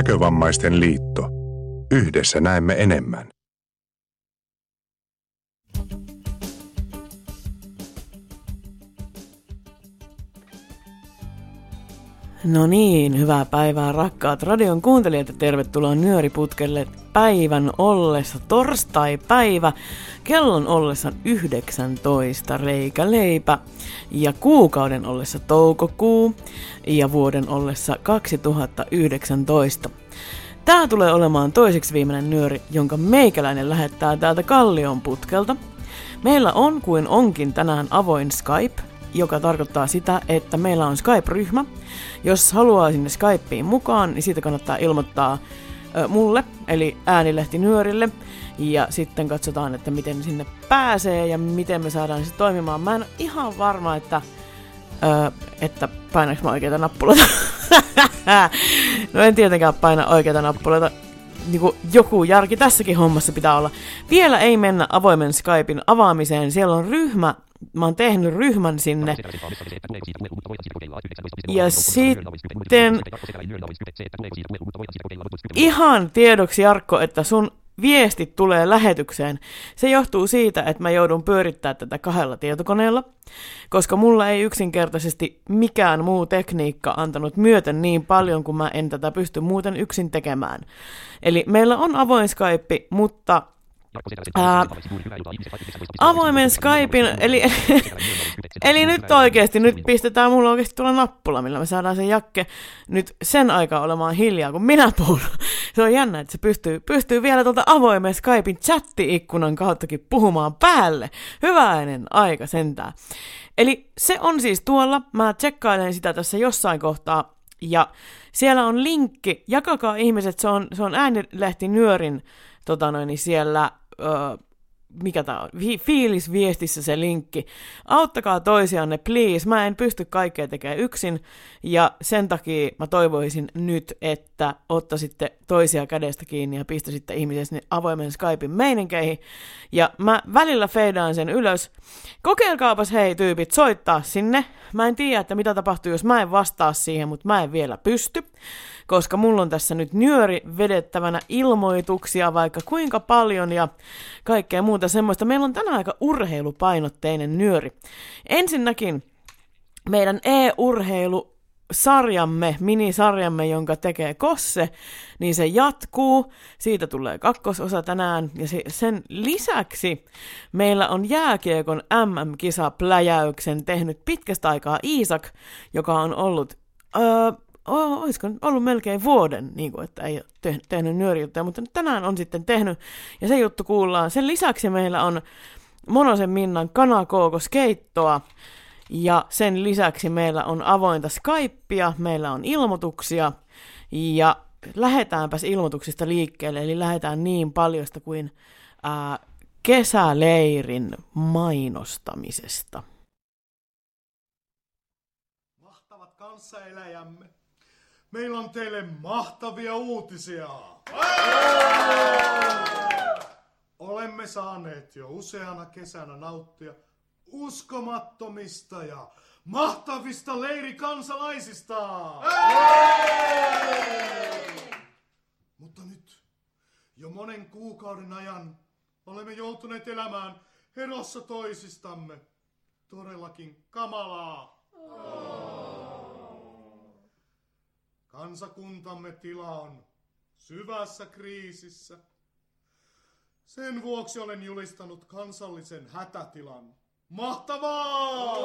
Näkövammaisten liitto. Yhdessä näemme enemmän. No niin, hyvää päivää rakkaat radion kuuntelijat ja tervetuloa Nyöriputkelle päivän ollessa torstai-päivä, kellon ollessa 19 reikä leipä ja kuukauden ollessa toukokuu ja vuoden ollessa 2019. Tämä tulee olemaan toiseksi viimeinen nyöri, jonka meikäläinen lähettää täältä Kallion putkelta. Meillä on kuin onkin tänään avoin Skype, joka tarkoittaa sitä, että meillä on Skype-ryhmä. Jos haluaa sinne Skypeen mukaan, niin siitä kannattaa ilmoittaa mulle, eli äänilehti nyörille, ja sitten katsotaan, että miten sinne pääsee ja miten me saadaan se toimimaan. Mä en ole ihan varma, että, ö, että painanko mä oikeita nappuloita. no en tietenkään paina oikeita nappuloita. Niin joku järki tässäkin hommassa pitää olla. Vielä ei mennä avoimen Skypein avaamiseen. Siellä on ryhmä mä oon tehnyt ryhmän sinne. Ja sitten ihan tiedoksi Jarkko, että sun viestit tulee lähetykseen. Se johtuu siitä, että mä joudun pyörittämään tätä kahdella tietokoneella, koska mulla ei yksinkertaisesti mikään muu tekniikka antanut myöten niin paljon, kun mä en tätä pysty muuten yksin tekemään. Eli meillä on avoin Skype, mutta Avoimen Skypein, eli, eli nyt oikeasti, nyt pistetään mulla oikeasti tulla nappula, millä me saadaan se jakke nyt sen aikaa olemaan hiljaa, kun minä puhun. Se on jännä, että se pystyy, pystyy vielä tuolta avoimen Skypein chatti-ikkunan kauttakin puhumaan päälle. Hyväinen aika sentään. Eli se on siis tuolla, mä tsekkailen sitä tässä jossain kohtaa, ja siellä on linkki, jakakaa ihmiset, se on, se on äänilehti Nyörin tota noin, niin siellä ö, mikä tämä on, fiilisviestissä se linkki. Auttakaa toisianne, please. Mä en pysty kaikkea tekemään yksin, ja sen takia mä toivoisin nyt, että ottaisitte toisia kädestä kiinni ja pistäisitte ihmisiä sinne avoimen Skypein meininkeihin. Ja mä välillä feidaan sen ylös. Kokeilkaapas hei tyypit soittaa sinne. Mä en tiedä, että mitä tapahtuu, jos mä en vastaa siihen, mutta mä en vielä pysty koska mulla on tässä nyt nyöri vedettävänä ilmoituksia vaikka kuinka paljon ja kaikkea muuta semmoista. Meillä on tänään aika urheilupainotteinen nyöri. Ensinnäkin meidän e-urheilu sarjamme, minisarjamme, jonka tekee Kosse, niin se jatkuu. Siitä tulee kakkososa tänään. Ja sen lisäksi meillä on jääkiekon MM-kisapläjäyksen tehnyt pitkästä aikaa Iisak, joka on ollut öö, olisiko ollut melkein vuoden, niin kuin, että ei ole tehnyt, tehnyt nyörijuttuja, mutta tänään on sitten tehnyt, ja se juttu kuullaan. Sen lisäksi meillä on Monosen Minnan kanakookoskeittoa, ja sen lisäksi meillä on avointa Skypea, meillä on ilmoituksia, ja lähdetäänpäs ilmoituksista liikkeelle, eli lähdetään niin paljosta kuin ää, kesäleirin mainostamisesta. Mahtavat kanssaeläjämme. Meillä on teille mahtavia uutisia. Olemme saaneet jo useana kesänä nauttia uskomattomista ja mahtavista leirikansalaisista. Mutta nyt jo monen kuukauden ajan olemme joutuneet elämään erossa toisistamme. Todellakin kamalaa. Kansakuntamme tila on syvässä kriisissä. Sen vuoksi olen julistanut kansallisen hätätilan. Mahtavaa!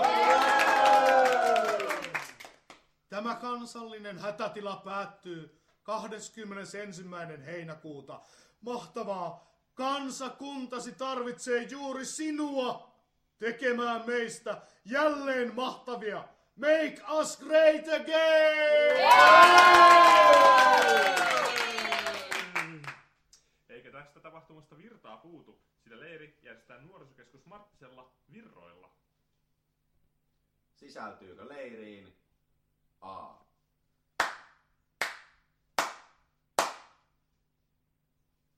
Tämä kansallinen hätätila päättyy 21. heinäkuuta. Mahtavaa! Kansakuntasi tarvitsee juuri sinua tekemään meistä jälleen mahtavia Make us great again! Eikä tästä tapahtumasta virtaa puutu, sillä leiri järjestetään nuorisokeskus Marttisella virroilla. Sisältyykö leiriin A?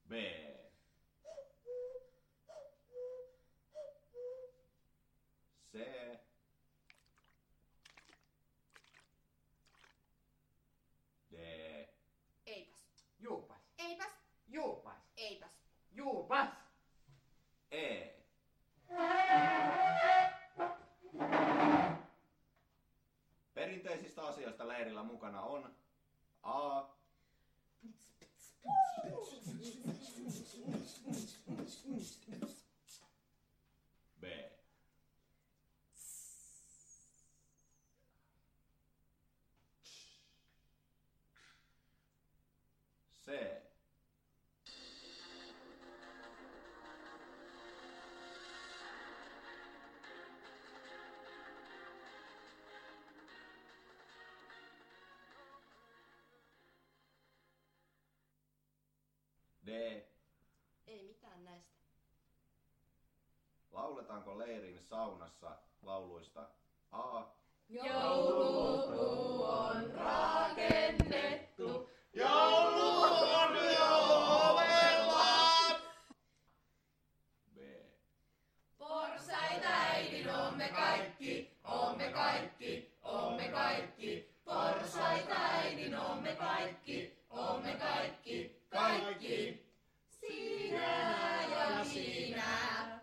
B. C. leirillä mukana on A. D. Ei mitään näistä. Lauletaanko leirin saunassa lauluista A. B. Porsaita äidin omme kaikki, omme kaikki, omme kaikki. Porsaita äidin omme kaikki, omme kaikki, kaikki. Sinä ja sinä.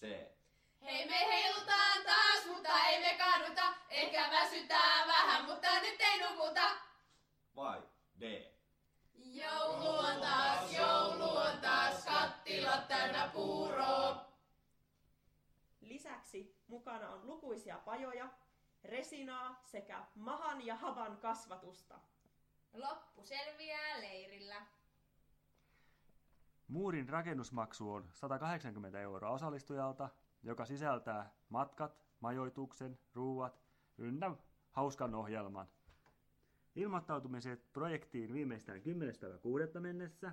C. Hei me heilutaan taas, mutta ei me kaduta. Ehkä väsytää vähän, mutta nyt ei nukuta. Vai D. Joulu on taas, joulu on taas, kattilat täynnä puuroa. Lisäksi mukana on lukuisia pajoja, resinaa sekä mahan ja havan kasvatusta. Loppu selviää leirillä. Muurin rakennusmaksu on 180 euroa osallistujalta, joka sisältää matkat, majoituksen, ruuat ynnä hauskan ohjelman. Ilmoittautumiset projektiin viimeistään 10.6. mennessä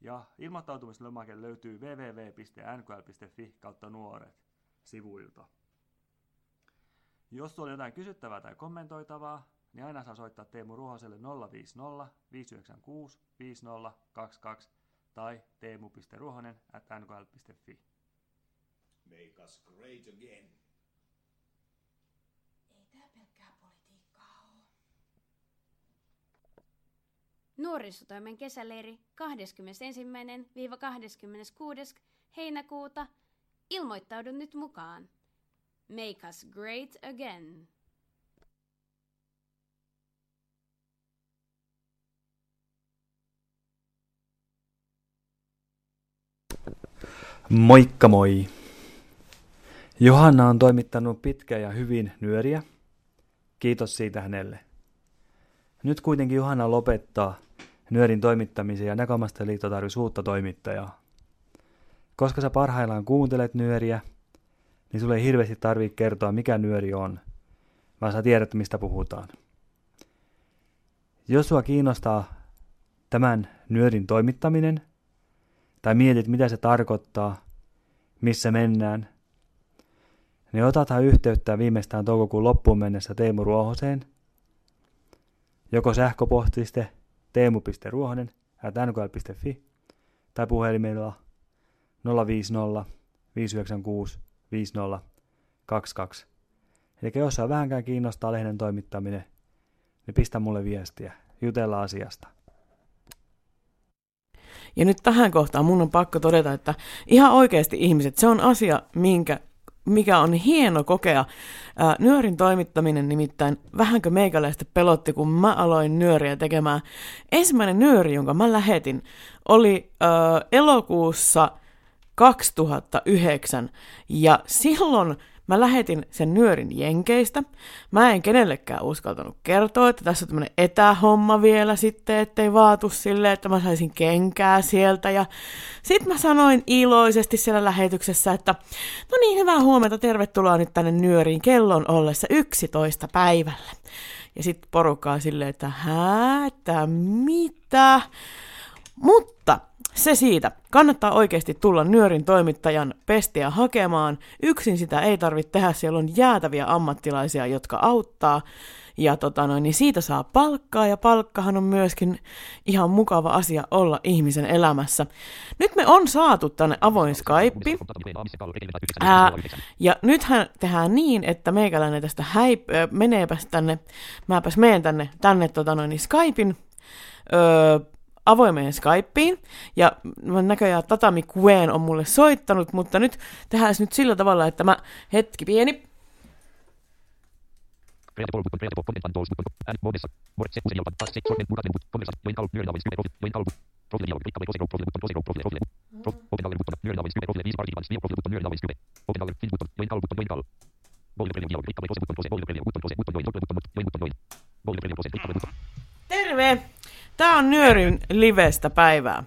ja ilmoittautumislomake löytyy www.nkl.fi kautta nuoret sivuilta. Jos on jotain kysyttävää tai kommentoitavaa, niin aina saa soittaa Teemu Ruhoselle 050 596 5022 tai teemu.ruohonen at nkl.fi. Make us great again. Ei tää pelkkää politiikkaa oo. Nuorisotoimen kesäleiri 21-26. heinäkuuta. Ilmoittaudu nyt mukaan. Make us great again. Moikka moi! Johanna on toimittanut pitkä ja hyvin nyöriä. Kiitos siitä hänelle. Nyt kuitenkin Johanna lopettaa nyörin toimittamisen ja Näkomasta liitto tarvitsisi uutta toimittajaa. Koska sä parhaillaan kuuntelet nyöriä, niin sulle ei hirveästi tarvitse kertoa mikä nyöri on, vaan sä tiedät mistä puhutaan. Jos sua kiinnostaa tämän nyörin toimittaminen, tai mietit mitä se tarkoittaa, missä mennään, niin otathan yhteyttä viimeistään toukokuun loppuun mennessä Teemu Ruohoseen, joko sähköpostiste teemu.ruohonen at nkl.fi tai puhelimella 050 596 5022. Eli jos saa vähänkään kiinnostaa lehden toimittaminen, niin pistä mulle viestiä. Jutellaan asiasta. Ja nyt tähän kohtaan mun on pakko todeta, että ihan oikeasti ihmiset, se on asia, minkä, mikä on hieno kokea. Ää, nyörin toimittaminen nimittäin vähänkö meikäläistä pelotti, kun mä aloin nyöriä tekemään. Ensimmäinen nyöri, jonka mä lähetin, oli ää, elokuussa 2009. Ja silloin mä lähetin sen nyörin Jenkeistä. Mä en kenellekään uskaltanut kertoa, että tässä on tämmönen etähomma vielä sitten, ettei vaatu sille, että mä saisin kenkää sieltä. Ja sit mä sanoin iloisesti siellä lähetyksessä, että no niin, hyvää huomenta, tervetuloa nyt tänne nyöriin kellon ollessa 11 päivällä. Ja sitten porukkaa silleen, että hää, että mitä? Mutta se siitä. Kannattaa oikeasti tulla Nyörin toimittajan pestiä hakemaan. Yksin sitä ei tarvitse tehdä, siellä on jäätäviä ammattilaisia, jotka auttaa. Ja tota noin, niin siitä saa palkkaa, ja palkkahan on myöskin ihan mukava asia olla ihmisen elämässä. Nyt me on saatu tänne avoin Skype. Ää, ja nythän tehdään niin, että meikäläinen tästä häip, ö, meneepäs tänne, mäpäs meen tänne, tänne tota noin, niin Skypein öö, avoimeen Skypeen, ja näköjään Tatami Queen on mulle soittanut, mutta nyt tehdään nyt sillä tavalla, että mä, hetki pieni, Terve! Tää on Nyörin livestä päivää.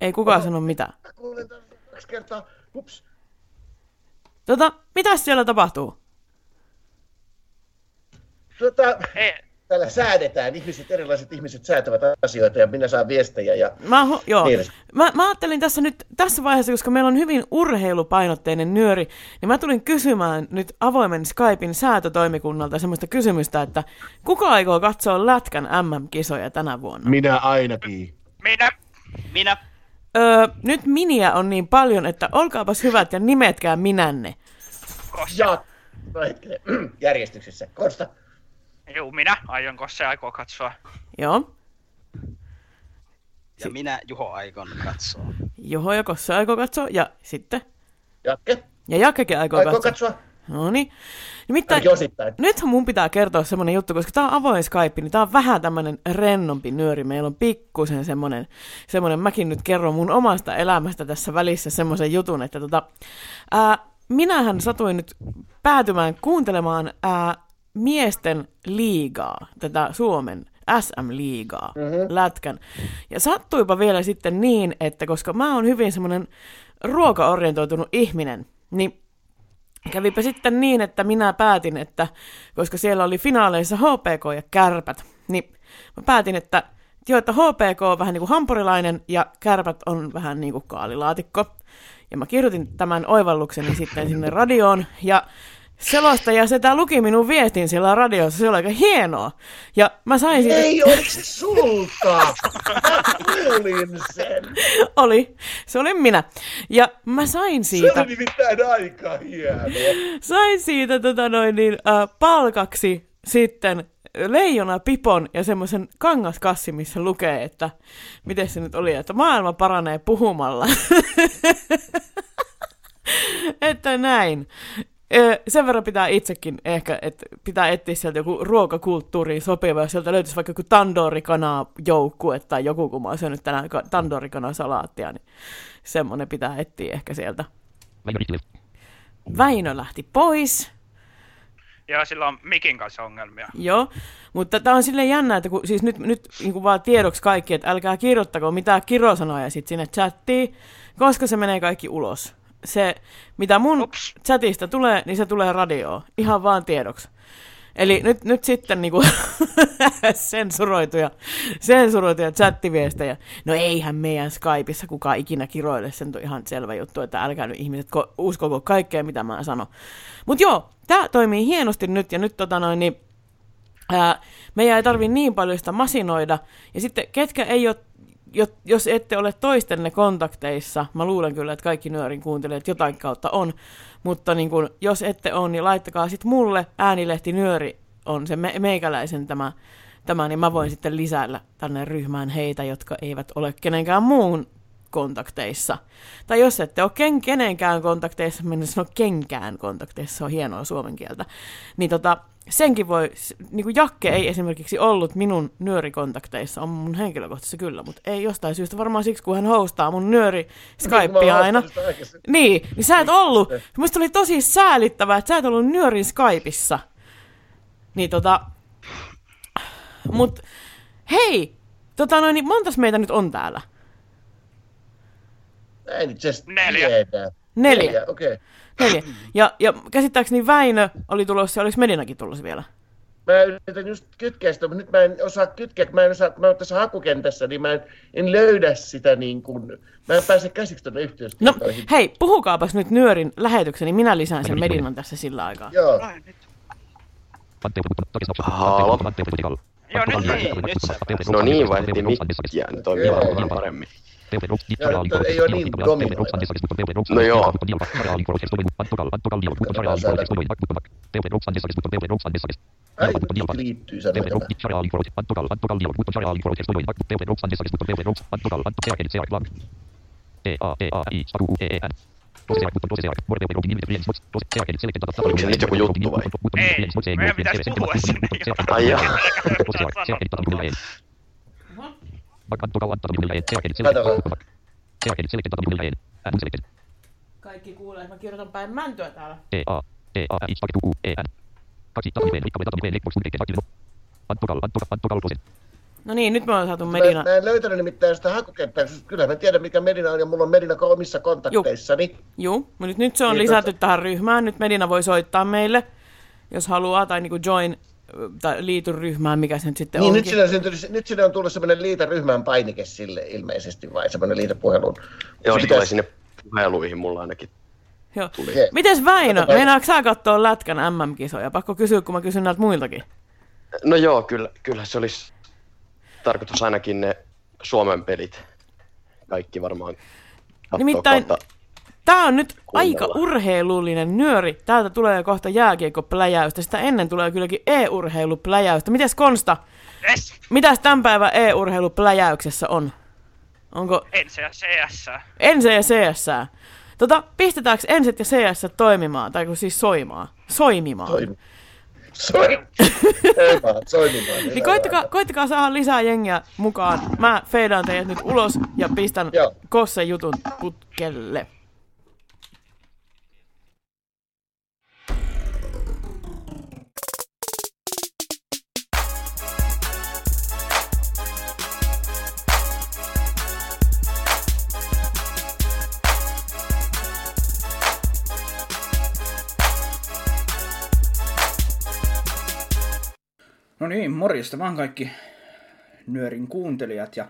Ei kukaan sano mitään. Kuulen taas kaksi kertaa. Hups. Tota, mitäs siellä tapahtuu? Tota, täällä säädetään. Ihmiset, erilaiset ihmiset säätävät asioita ja minä saan viestejä. Ja... Mä, ho- joo. Niin. Mä, mä ajattelin tässä nyt, tässä vaiheessa, koska meillä on hyvin urheilupainotteinen nyöri, niin mä tulin kysymään nyt avoimen Skypein säätötoimikunnalta semmoista kysymystä, että kuka aikoo katsoa Lätkän MM-kisoja tänä vuonna? Minä ainakin. Minä. Minä. Öö, nyt miniä on niin paljon, että olkaapas hyvät ja nimetkää minänne. Ja, no järjestyksessä. Konsta. Juu, minä aion, kun se aikoo katsoa. Joo. Ja minä Juho aikon katsoa. Juho ja Kossa aikoo katsoa, ja sitten? Jakke. Ja Jakkekin aikoo, Aikoo katsoa. katsoa. No niin. Nimittäin, Ainakin osittain. nyt mun pitää kertoa semmonen juttu, koska tää on avoin Skype, niin tää on vähän tämmönen rennompi nyöri. Meillä on pikkusen semmonen, semmonen, mäkin nyt kerron mun omasta elämästä tässä välissä semmoisen jutun, että tota, ää, minähän satuin nyt päätymään kuuntelemaan ää, miesten liigaa, tätä Suomen SM-liigaa, mm-hmm. lätkän. Ja sattuipa vielä sitten niin, että koska mä oon hyvin semmoinen ruokaorientoitunut ihminen, niin kävipä sitten niin, että minä päätin, että koska siellä oli finaaleissa HPK ja Kärpät, niin mä päätin, että joo, että HPK on vähän niin kuin hampurilainen ja Kärpät on vähän niin kuin kaalilaatikko. Ja mä kirjoitin tämän oivallukseni sitten sinne radioon ja selostaja sitä luki minun viestin siellä radiossa, se oli aika hienoa. Ja mä sain siitä... Ei, oliko se sulta? Mä kuulin sen. oli, se oli minä. Ja mä sain Se siitä... oli nimittäin aika hienoa. sain siitä tota noin, niin, äh, palkaksi sitten leijona pipon ja semmoisen kangaskassi, missä lukee, että miten se nyt oli, että maailma paranee puhumalla. että näin. Sen verran pitää itsekin ehkä, että pitää etsiä sieltä joku ruokakulttuuriin sopiva, jos sieltä löytyisi vaikka joku tandorikanaa joukkue tai joku, kun mä oon syönyt tänään ka- tandorikanaa salaattia, niin semmonen pitää etsiä ehkä sieltä. Väinö lähti pois. Joo, sillä on mikin kanssa ongelmia. Joo, mutta tämä on silleen jännä, että kun, siis nyt, nyt niin kuin vaan tiedoksi kaikki, että älkää kirjoittako mitään kirosanoja sit sinne chattiin, koska se menee kaikki ulos. Se, mitä mun Ups. chatista tulee, niin se tulee radioon. Ihan vaan tiedoksi. Eli nyt, nyt sitten niinku sensuroituja, sensuroituja chattiviestejä. No eihän meidän Skypeissa kukaan ikinä kiroile, sen on ihan selvä juttu, että älkää nyt ihmiset ko- uskoko kaikkea, mitä mä sanon. Mutta joo, tämä toimii hienosti nyt, ja nyt tota noin, niin, ää, meidän ei tarvi niin paljon sitä masinoida. Ja sitten ketkä ei ole jos ette ole toistenne kontakteissa, mä luulen kyllä, että kaikki nyörin kuuntelijat jotain kautta on, mutta niin kun, jos ette ole, niin laittakaa sitten mulle äänilehti nyöri on se me- meikäläisen tämä, tämä, niin mä voin sitten lisäillä tänne ryhmään heitä, jotka eivät ole kenenkään muun kontakteissa. Tai jos ette ole ken, kenenkään kontakteissa, minä sano kenkään kontakteissa, se on hienoa suomen kieltä, niin tota, senkin voi, niin kuin Jakke ei esimerkiksi ollut minun nyörikontakteissa, on mun henkilökohtaisessa kyllä, mutta ei jostain syystä varmaan siksi, kun hän hostaa mun nyöri Skypea aina. Niin, niin sä et ollut. Musta oli tosi säälittävää, että sä et ollut nyörin Skypeissa. Niin tota, mut hei, tota noin, niin montas meitä nyt on täällä? En itse asiassa Neljä. tiedä. Neljä. okei. Okay. Neljä. Ja, ja käsittääkseni Väinö oli tulossa ja oliko Medinakin tulossa vielä? Mä yritän just kytkeä sitä, mutta nyt mä en osaa kytkeä, kun mä en osaa, kun mä oon tässä hakukentässä, niin mä en, en löydä sitä niin kuin, mä en pääse käsiksi tuonne No yhteystietoihin. hei, puhukaapas nyt Nyörin lähetyksen, niin minä lisään sen Medinan tässä sillä aikaa. Joo. Halo. Joo, nyt, niin, nyt se No niin, vaihdettiin mikkiä, nyt toimii vähän paremmin. Joo, nyt ei ole niin dominoiva. No joo. Ai, nyt liittyy sanoja. Onko se nyt joku juttu vai? Ei, meidän pitäisi puhua sinne jo. Ai jaa. Kaikki kuulee, että mä kirjoitan päin mäntyä täällä. No niin, nyt me ollaan saatu Medina. Mä, mä en löytänyt nimittäin sitä hakukenttää. koska Kyllä mä tiedän, mikä Medina on, ja mulla on Medina omissa kontakteissani. Juu, mutta nyt, nyt se on Niin, lisätty tähän ryhmään. Nyt Medina voi soittaa meille, jos haluaa, tai niinku join, tai liity ryhmään, mikä se nyt sitten Niin, nyt onkin. sinne, on syntynyt, nyt sinne on tullut semmoinen liitaryhmän painike sille ilmeisesti, vai semmoinen liitapuhelun. Joo, se tulee sinne puheluihin mulla ainakin. Joo. Tuli. Mites Väinö, meinaatko sä katsoa Lätkän MM-kisoja? Pakko kysyä, kun mä kysyn näiltä muiltakin. No joo, kyllä, kyllä se olisi tarkoitus ainakin ne Suomen pelit. Kaikki varmaan Nimittäin kautta. Tää on nyt aika urheilullinen nyöri. Täältä tulee kohta jääkiekkopläjäystä. Sitä ennen tulee kylläkin e-urheilupläjäystä. Mites Konsta? Yes. Mitäs tämän päivän e-urheilupläjäyksessä on? Onko Ensi ja CS. Ense ja CS? Tota, pistetäänkö Enset ja CS toimimaan? Tai kun siis soimaan? Soimimaan. Soim- Soimimaan, soimimaan. Niin koittakaa, koittakaa saada lisää jengiä mukaan. Mä feidaan teidät nyt ulos ja pistän Kossen jutun putkelle. No niin, morjesta vaan kaikki nyörin kuuntelijat ja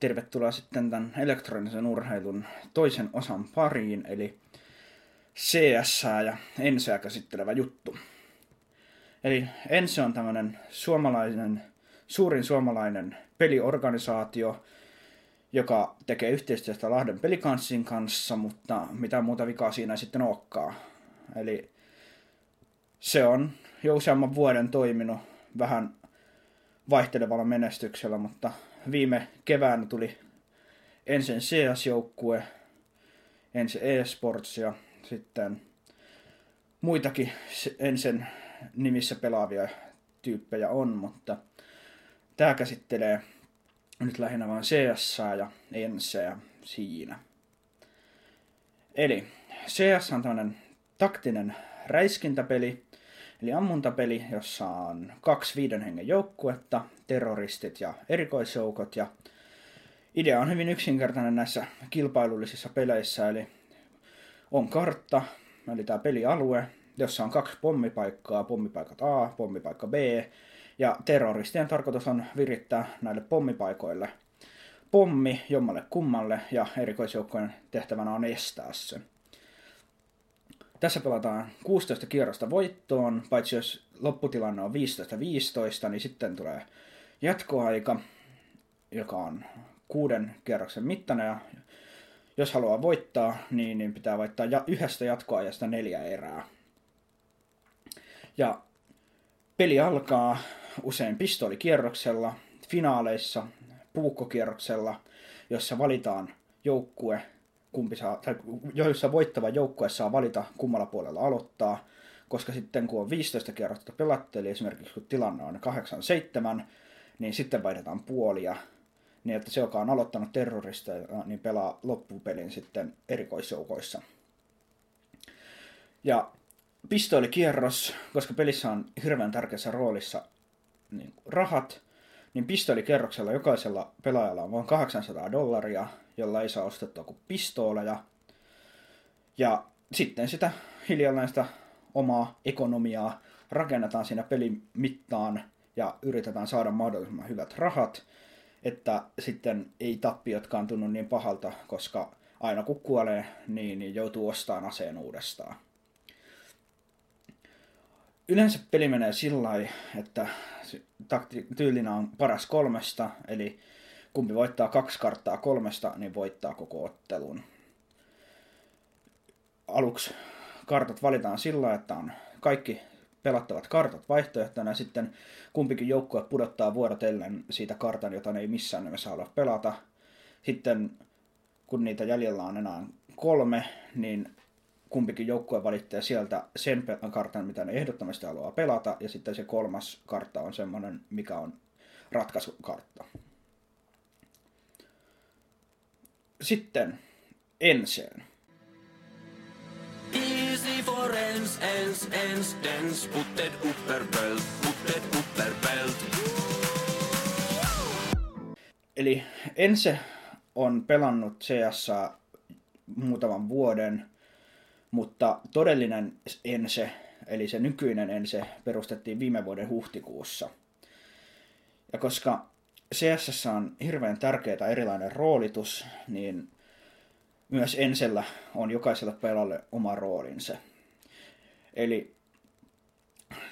tervetuloa sitten tämän elektronisen urheilun toisen osan pariin, eli CS ja Enseä käsittelevä juttu. Eli Ense on tämmöinen suomalainen, suurin suomalainen peliorganisaatio, joka tekee yhteistyötä Lahden pelikanssin kanssa, mutta mitä muuta vikaa siinä ei sitten olekaan. Eli se on jo useamman vuoden toiminut vähän vaihtelevalla menestyksellä, mutta viime keväänä tuli ensin CS-joukkue, ensin eSports ja sitten muitakin ensin nimissä pelaavia tyyppejä on, mutta tämä käsittelee nyt lähinnä vain CS ja enseä siinä. Eli CS on tämmöinen taktinen räiskintäpeli, eli ammuntapeli, jossa on kaksi viiden hengen joukkuetta, terroristit ja erikoisjoukot, ja idea on hyvin yksinkertainen näissä kilpailullisissa peleissä, eli on kartta, eli tämä pelialue, jossa on kaksi pommipaikkaa, pommipaikat A, pommipaikka B, ja terroristien tarkoitus on virittää näille pommipaikoille pommi jommalle kummalle, ja erikoisjoukkojen tehtävänä on estää se. Tässä pelataan 16 kierrosta voittoon, paitsi jos lopputilanne on 15-15, niin sitten tulee jatkoaika, joka on kuuden kierroksen mittainen, ja jos haluaa voittaa, niin, niin pitää voittaa yhdestä jatkoajasta neljä erää. Ja peli alkaa usein pistoolikierroksella, finaaleissa puukkokierroksella, jossa valitaan joukkue, kumpi saa, tai joissa voittava joukkue saa valita kummalla puolella aloittaa, koska sitten kun on 15 kierrosta pelattu, eli esimerkiksi kun tilanne on 8-7, niin sitten vaihdetaan puolia, niin että se, joka on aloittanut terroristeja, niin pelaa loppupelin sitten erikoisjoukoissa. Ja pistoolikierros, koska pelissä on hirveän tärkeässä roolissa niin rahat, niin pistoolikierroksella jokaisella pelaajalla on vain 800 dollaria, jolla ei saa ostettua kuin pistooleja. Ja sitten sitä hiljalleen sitä omaa ekonomiaa rakennetaan siinä pelin mittaan ja yritetään saada mahdollisimman hyvät rahat, että sitten ei tappiotkaan tunnu niin pahalta, koska aina kun kuolee, niin, niin joutuu ostamaan aseen uudestaan. Yleensä peli menee sillä että tyylinä on paras kolmesta, eli kumpi voittaa kaksi karttaa kolmesta, niin voittaa koko ottelun. Aluksi kartat valitaan sillä että on kaikki pelattavat kartat vaihtoehtona, ja sitten kumpikin joukkue pudottaa vuorotellen siitä kartan, jota ne ei missään nimessä halua pelata. Sitten kun niitä jäljellä on enää kolme, niin kumpikin joukkue valitsee sieltä sen kartan, mitä ne ehdottomasti haluaa pelata, ja sitten se kolmas kartta on semmoinen, mikä on ratkaisukartta. Sitten enseen. Easy for ens, ens, ens, dens, putted upperbelt, putted upperbelt. Eli Ense on pelannut CS muutaman vuoden, mutta todellinen Ense, eli se nykyinen Ense, perustettiin viime vuoden huhtikuussa. Ja koska CS on hirveän tärkeää erilainen roolitus, niin myös Ensellä on jokaiselle pelalle oma roolinsa. Eli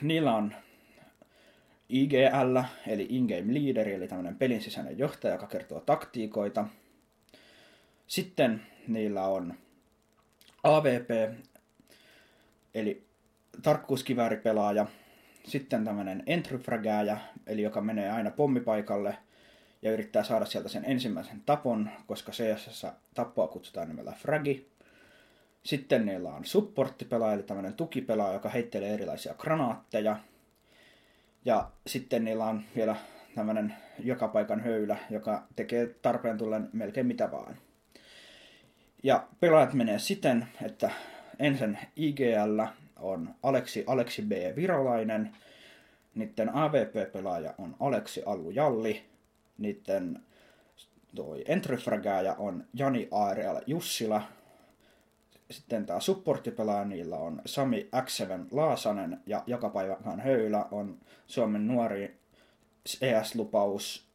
niillä on IGL, eli in-game leader, eli tämmöinen pelin sisäinen johtaja, joka kertoo taktiikoita. Sitten niillä on AVP, eli tarkkuuskivääripelaaja. Sitten tämmöinen entryfragääjä, eli joka menee aina pommipaikalle ja yrittää saada sieltä sen ensimmäisen tapon, koska CS tappoa kutsutaan nimellä fragi. Sitten niillä on supporttipelaaja, eli tämmöinen tukipelaaja, joka heittelee erilaisia granaatteja. Ja sitten niillä on vielä tämmöinen joka paikan höylä, joka tekee tarpeen tullen melkein mitä vaan. Ja pelaajat menee siten, että ensin IGL on Aleksi Aleksi B. Virolainen, niiden AVP-pelaaja on Aleksi Allu Jalli, niiden toi entryfragaaja on Jani Aarial Jussila, sitten tämä supporttipelaaja niillä on Sami X7 Laasanen ja joka päivän höylä on Suomen nuori ES-lupaus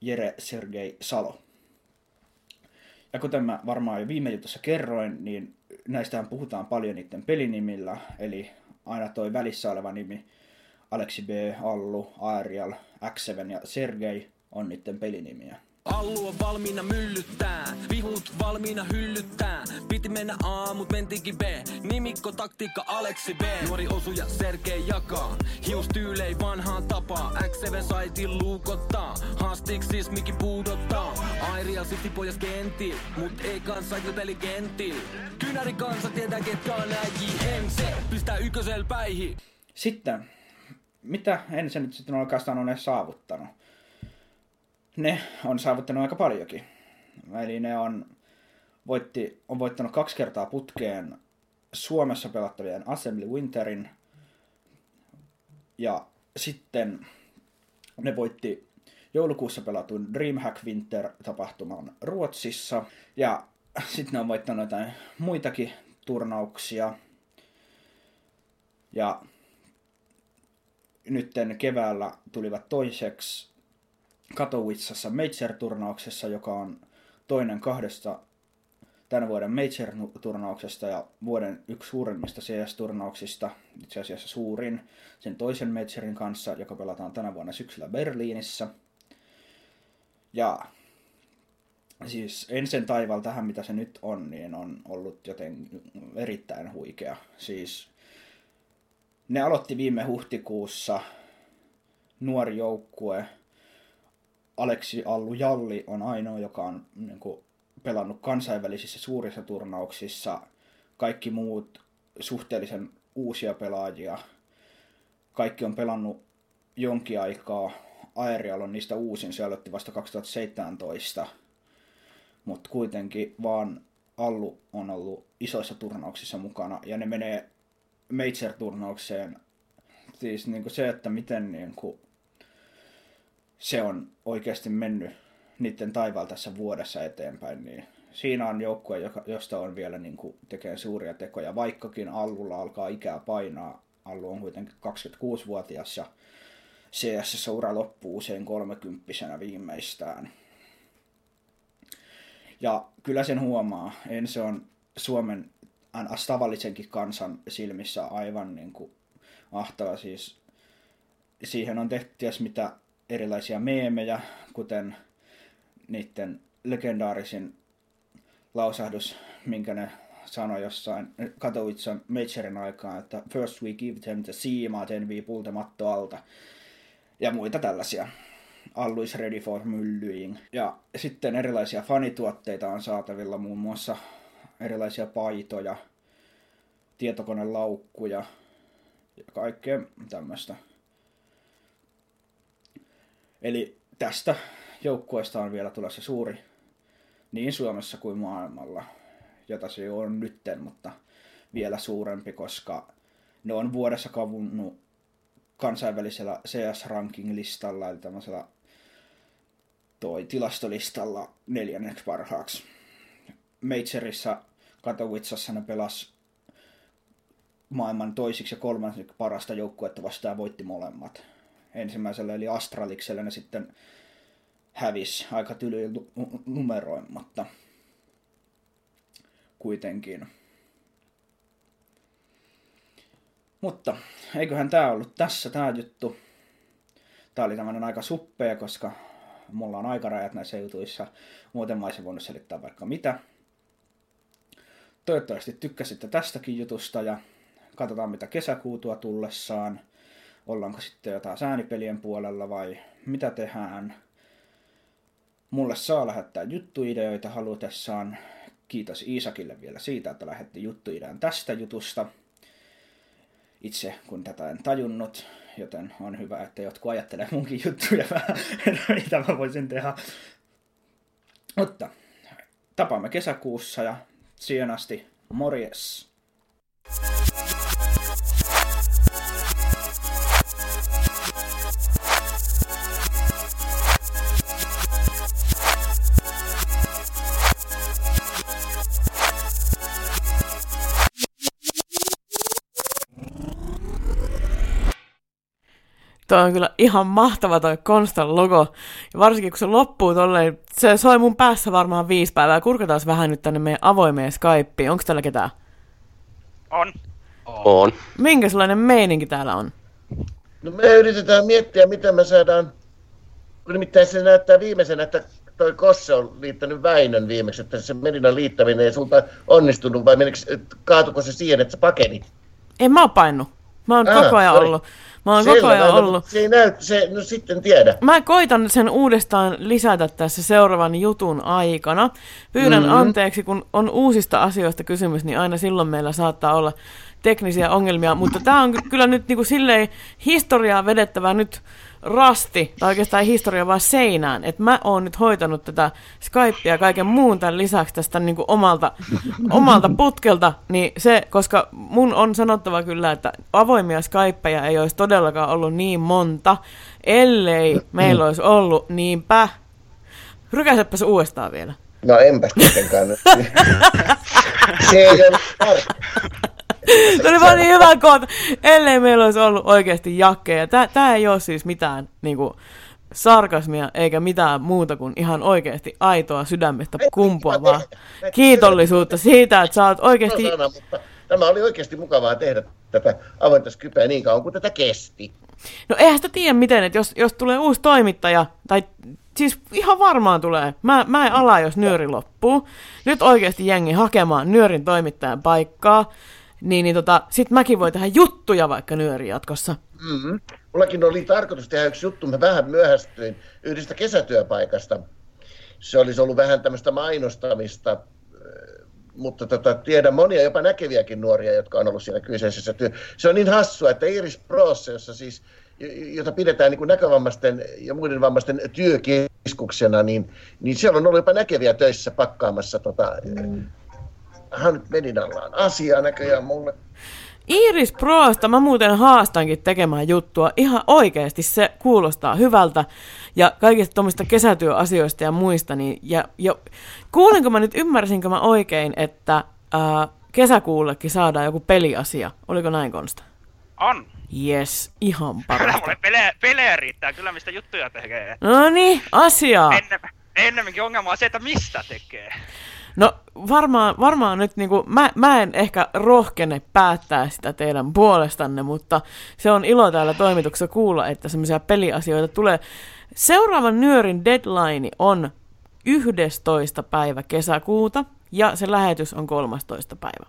Jere Sergei Salo. Ja kuten mä varmaan jo viime jutussa kerroin, niin näistähän puhutaan paljon niiden pelinimillä, eli aina toi välissä oleva nimi Aleksi B, Allu, Aerial, X7 ja Sergei on niiden pelinimiä. Allu on valmiina myllyttää, vihut valmiina hyllyttää. Piti mennä A, mut mentiinkin B. Nimikko, taktiikka, Aleksi B. Nuori osuja, Sergei jakaa. Hius tyylei vanhaan tapaa. X7 saitin luukottaa. Haastiksi siis mikki puudottaa. Airia sitti pojas kentil, mut ei kanssa peli kentil. Kynäri kansa tietää ketkä on se pistää ykkösel päihin. Sitten, mitä ensin nyt sitten oikeastaan on edes saavuttanut? Ne on saavuttanut aika paljonkin. Eli ne on, voitti, on voittanut kaksi kertaa putkeen Suomessa pelattavien Assembly Winterin. Ja sitten ne voitti joulukuussa pelatun Dreamhack Winter-tapahtuman Ruotsissa. Ja sitten ne on voittanut jotain muitakin turnauksia. Ja nytten keväällä tulivat toiseksi Katowicessa Major-turnauksessa, joka on toinen kahdesta tämän vuoden Major-turnauksesta ja vuoden yksi suurimmista CS-turnauksista, itse asiassa suurin, sen toisen Majorin kanssa, joka pelataan tänä vuonna syksyllä Berliinissä. Ja siis ensin taival tähän, mitä se nyt on, niin on ollut joten erittäin huikea. Siis ne aloitti viime huhtikuussa nuori joukkue, Aleksi Allu Jalli on ainoa, joka on niin kuin, pelannut kansainvälisissä suurissa turnauksissa. Kaikki muut suhteellisen uusia pelaajia. Kaikki on pelannut jonkin aikaa. Aerial on niistä uusin, se aloitti vasta 2017. Mutta kuitenkin vaan Allu on ollut isoissa turnauksissa mukana ja ne menee Major-turnaukseen. Siis niin kuin se, että miten niin kuin, se on oikeasti mennyt niiden taivaalla tässä vuodessa eteenpäin, niin siinä on joukkue, josta on vielä niin kuin, tekee suuria tekoja, vaikkakin Allulla alkaa ikää painaa. Allu on kuitenkin 26-vuotias ja CS-ura loppuu usein 30 viimeistään. Ja kyllä sen huomaa, en se on Suomen ns. tavallisenkin kansan silmissä aivan niin kuin mahtava. Siis siihen on tehty ties mitä erilaisia meemejä, kuten niiden legendaarisin lausahdus, minkä ne sanoi jossain Katowicen Majorin aikaan, että first we give them the siimaa, then we pull the matto alta. Ja muita tällaisia. Allu is ready for myllying. Ja sitten erilaisia fanituotteita on saatavilla muun muassa erilaisia paitoja, tietokonelaukkuja ja kaikkea tämmöistä. Eli tästä joukkueesta on vielä tulossa suuri niin Suomessa kuin maailmalla, jota se on nytten, mutta vielä suurempi, koska ne on vuodessa kavunnut kansainvälisellä CS-ranking-listalla, eli tämmöisellä toi tilastolistalla neljänneksi parhaaksi. Majorissa Katowicessa ne pelas maailman toisiksi ja kolmanneksi parasta joukkuetta vastaan voitti molemmat. Ensimmäisellä eli Astraliksella ne sitten hävis aika tylyin numeroin, mutta kuitenkin. Mutta eiköhän tämä ollut tässä tämä juttu. Tämä oli tämmöinen aika suppea, koska mulla on aikarajat näissä jutuissa. Muuten mä olisin voinut selittää vaikka mitä. Toivottavasti tykkäsitte tästäkin jutusta ja katsotaan mitä kesäkuutua tullessaan. Ollaanko sitten jotain säänipelien puolella vai mitä tehdään. Mulle saa lähettää juttuideoita halutessaan. Kiitos Iisakille vielä siitä, että lähetti juttuidean tästä jutusta. Itse kun tätä en tajunnut, joten on hyvä, että jotkut ajattelee munkin juttuja vähän, mitä mä voisin tehdä. Mutta tapaamme kesäkuussa ja siihen asti morjes! Toi on kyllä ihan mahtava toi Konstan logo. Ja varsinkin kun se loppuu tolleen, se soi mun päässä varmaan viisi päivää. Kurkataan vähän nyt tänne meidän avoimeen Skypeen. Onko täällä ketään? On. On. Minkä sellainen meininki täällä on? No me yritetään miettiä, miten me saadaan, kun nimittäin se näyttää viimeisenä, että toi Kosse on liittänyt Väinön viimeksi, että se Merinan liittäminen ei sulta onnistunut, vai menikö, kaatuko se siihen, että sä pakenit? En mä oo painut. Mä oon Ah, koko ajan sori. ollut. Mä oon Selvä, koko ajan no, ollut. Se ei näy, se, no sitten tiedä. Mä koitan sen uudestaan lisätä tässä seuraavan jutun aikana. Pyydän Mhm. mm-hmm. anteeksi, kun on uusista asioista kysymys, niin aina silloin meillä saattaa olla teknisiä ongelmia, mutta tämä on ky- kyllä nyt niinku silleen historiaa vedettävä nyt rasti, tai oikeastaan ei historia vaan seinään, että mä oon nyt hoitanut tätä Skypea ja kaiken muun tämän lisäksi tästä niinku omalta, omalta putkelta, niin se, koska mun on sanottava kyllä, että avoimia Skypeja ei olisi todellakaan ollut niin monta, ellei meillä olisi ollut, niinpä. Rykäsepäs uudestaan vielä. No enpäs kuitenkaan se ei ole Se oli vaan niin hyvä kohta, ellei meillä olisi ollut oikeasti jakkeja. Tää, tää ei ole siis mitään niinku, sarkasmia eikä mitään muuta kuin ihan oikeasti aitoa sydämestä kumpuavaa kiitollisuutta siitä, että sä oot oikeasti... Sana, mutta tämä oli oikeasti mukavaa tehdä tätä avointa Skypeä niin kauan kuin tätä kesti. No eihän sitä tiedä miten, että jos, jos tulee uusi toimittaja, tai siis ihan varmaan tulee. Mä, mä en ala, jos nyöri loppuu. Nyt oikeasti jengi hakemaan nyörin toimittajan paikkaa, niin, niin tota, sit mäkin voi tehdä juttuja vaikka nyöri jatkossa. Mm-hmm. Mullakin oli tarkoitus tehdä yksi juttu, mä vähän myöhästyin yhdestä kesätyöpaikasta. Se olisi ollut vähän tämmöistä mainostamista, äh, mutta tota, tiedän monia jopa näkeviäkin nuoria, jotka on ollut siinä kyseisessä työ. Se on niin hassua, että Iris Prossa, jossa siis, jota pidetään niin kuin näkövammaisten ja muiden vammaisten työkeskuksena, niin, niin siellä on ollut jopa näkeviä töissä pakkaamassa tota, hän nyt Medinallaan asiaa näköjään mulle. Iris Prosta mä muuten haastankin tekemään juttua. Ihan oikeasti se kuulostaa hyvältä. Ja kaikista tuommoista kesätyöasioista ja muista. Niin, ja, ja kuulenko mä nyt, ymmärsinkö mä oikein, että ää, kesäkuullekin saadaan joku peliasia. Oliko näin Konsta? On. Yes, ihan Kyllä parasta. mulle pelejä, pelejä riittää, kyllä mistä juttuja tekee. No niin, asiaa. Ennem, ennemminkin ongelma on se, että mistä tekee. No varmaan, varmaan nyt niinku, mä, mä en ehkä rohkene päättää sitä teidän puolestanne, mutta se on ilo täällä toimituksessa kuulla, että semmoisia peliasioita tulee. Seuraavan nyörin deadline on 11. päivä kesäkuuta ja se lähetys on 13. päivä.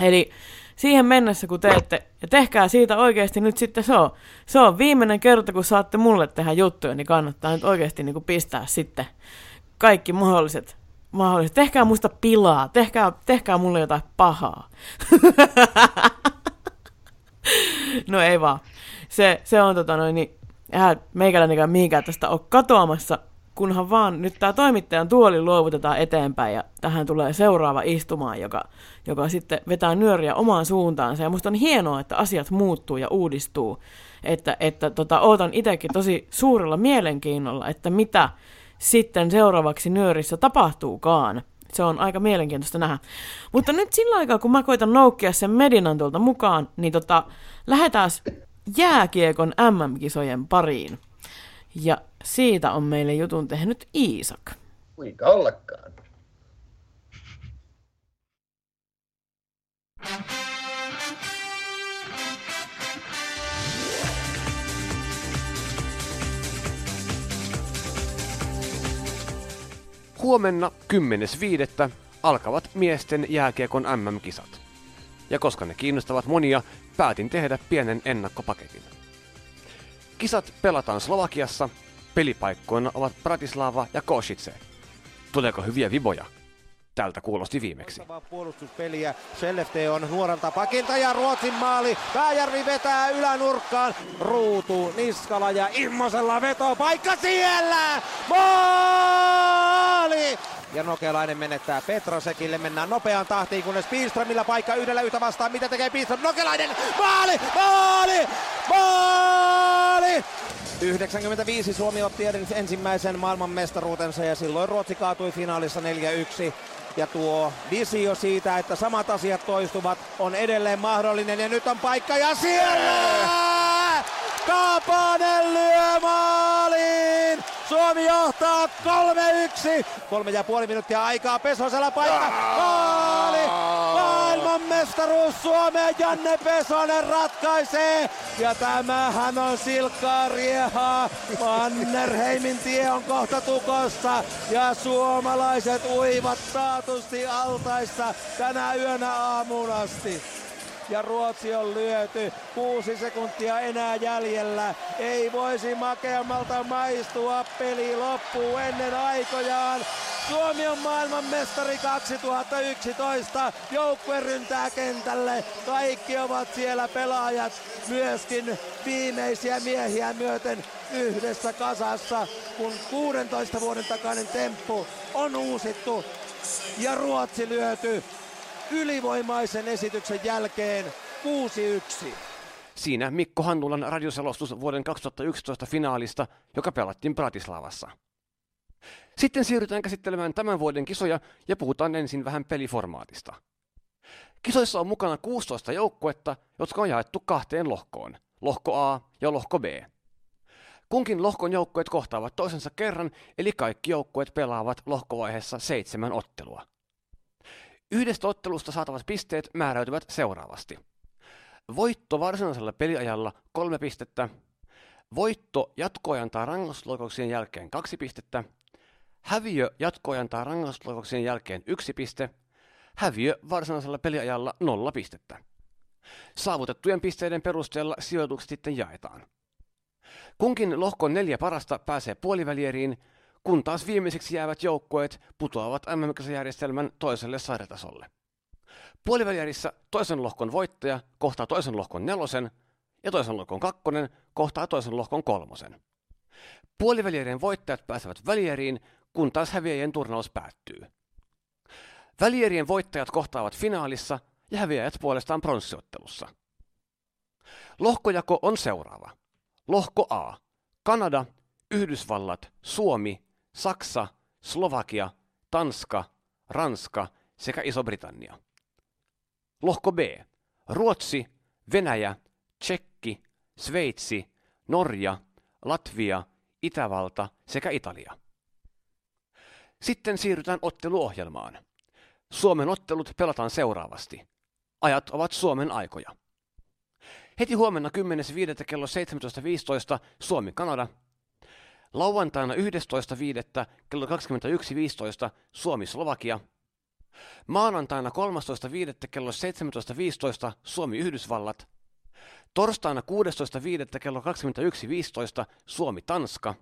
Eli siihen mennessä, kun teette, ja tehkää siitä oikeasti nyt sitten se on, se on viimeinen kerta, kun saatte mulle tehdä juttuja, niin kannattaa nyt oikeasti niin kuin pistää sitten kaikki mahdolliset mahdollista. Tehkää musta pilaa, tehkää, tehkää mulle jotain pahaa. no ei vaan. Se, se on tota noin, niin, eihän meikäläinikään mihinkään tästä ole katoamassa, kunhan vaan nyt tämä toimittajan tuoli luovutetaan eteenpäin ja tähän tulee seuraava istumaan, joka, joka sitten vetää nyöriä omaan suuntaansa. Ja musta on hienoa, että asiat muuttuu ja uudistuu. Että, että tota, ootan itsekin tosi suurella mielenkiinnolla, että mitä sitten seuraavaksi nyörissä tapahtuukaan. Se on aika mielenkiintoista nähdä. Mutta nyt sillä aikaa, kun mä koitan noukkia sen Medinan tuolta mukaan, niin tota, lähdetään jääkiekon MM-kisojen pariin. Ja siitä on meille jutun tehnyt Iisak. Kuinka ollakaan. Huomenna 10.5. alkavat miesten jääkiekon MM-kisat. Ja koska ne kiinnostavat monia, päätin tehdä pienen ennakkopaketin. Kisat pelataan Slovakiassa, pelipaikkoina ovat Bratislava ja Košice. Tuleeko hyviä viboja? Tältä kuulosti viimeksi. puolustuspeliä. Shellefte on nuorelta pakilta ja Ruotsin maali. Pääjärvi vetää ylänurkkaan. Ruutu, Niskala ja Immosella veto. Paikka siellä! Maali! Ja Nokelainen menettää Petrosekille. Mennään nopeaan tahtiin, kunnes Pilströmillä paikka yhdellä yhtä vastaan. Mitä tekee Pilström? Nokelainen! Maali! Maali! Maali! 95 Suomi otti ensimmäisen maailmanmestaruutensa ja silloin Ruotsi kaatui finaalissa 4-1. Ja tuo visio siitä, että samat asiat toistuvat, on edelleen mahdollinen. Ja nyt on paikka ja siellä! Kaapanen lyö maaliin! Suomi johtaa 3-1. Kolme ja puoli minuuttia aikaa Pesosella paikka. Maali! Maailmanmestaruus Suomeen Janne Pesonen ratkaisee. Ja tämähän on silkkaa riehaa. Mannerheimin tie on kohta tukossa. Ja suomalaiset uivat taatusti altaissa tänä yönä aamuun asti ja Ruotsi on lyöty. Kuusi sekuntia enää jäljellä. Ei voisi makeammalta maistua. Peli loppuu ennen aikojaan. Suomi on maailmanmestari 2011. Joukkue ryntää kentälle. Kaikki ovat siellä pelaajat. Myöskin viimeisiä miehiä myöten yhdessä kasassa, kun 16 vuoden takainen temppu on uusittu ja Ruotsi lyöty ylivoimaisen esityksen jälkeen 6-1. Siinä Mikko Hannulan radioselostus vuoden 2011 finaalista, joka pelattiin Bratislavassa. Sitten siirrytään käsittelemään tämän vuoden kisoja ja puhutaan ensin vähän peliformaatista. Kisoissa on mukana 16 joukkuetta, jotka on jaettu kahteen lohkoon, lohko A ja lohko B. Kunkin lohkon joukkueet kohtaavat toisensa kerran, eli kaikki joukkueet pelaavat lohkovaiheessa seitsemän ottelua. Yhdestä ottelusta saatavat pisteet määräytyvät seuraavasti. Voitto varsinaisella peliajalla kolme pistettä, voitto jatkoajan tai rangaistusloikauksien jälkeen kaksi pistettä, häviö jatkoajan tai rangaistusloikauksien jälkeen yksi piste, häviö varsinaisella peliajalla nolla pistettä. Saavutettujen pisteiden perusteella sijoitukset sitten jaetaan. Kunkin lohkon neljä parasta pääsee puolivälieriin, kun taas viimeiseksi jäävät joukkueet putoavat MM-järjestelmän toiselle sarjatasolle. Puolivälierissä toisen lohkon voittaja kohtaa toisen lohkon nelosen ja toisen lohkon kakkonen kohtaa toisen lohkon kolmosen. Puolivälierien voittajat pääsevät välieriin, kun taas häviäjien turnaus päättyy. Välierien voittajat kohtaavat finaalissa ja häviäjät puolestaan pronssiottelussa. Lohkojako on seuraava. Lohko A. Kanada, Yhdysvallat, Suomi, Saksa, Slovakia, Tanska, Ranska sekä Iso-Britannia. Lohko B. Ruotsi, Venäjä, Tsekki, Sveitsi, Norja, Latvia, Itävalta sekä Italia. Sitten siirrytään otteluohjelmaan. Suomen ottelut pelataan seuraavasti. Ajat ovat Suomen aikoja. Heti huomenna 10.5. kello 17.15 Suomi-Kanada. Lauantaina 11.5. kello 21.15 Suomi-Slovakia. Maanantaina 13.5. kello 17.15 Suomi-Yhdysvallat. Torstaina 16.5. kello 21.15 Suomi-Tanska.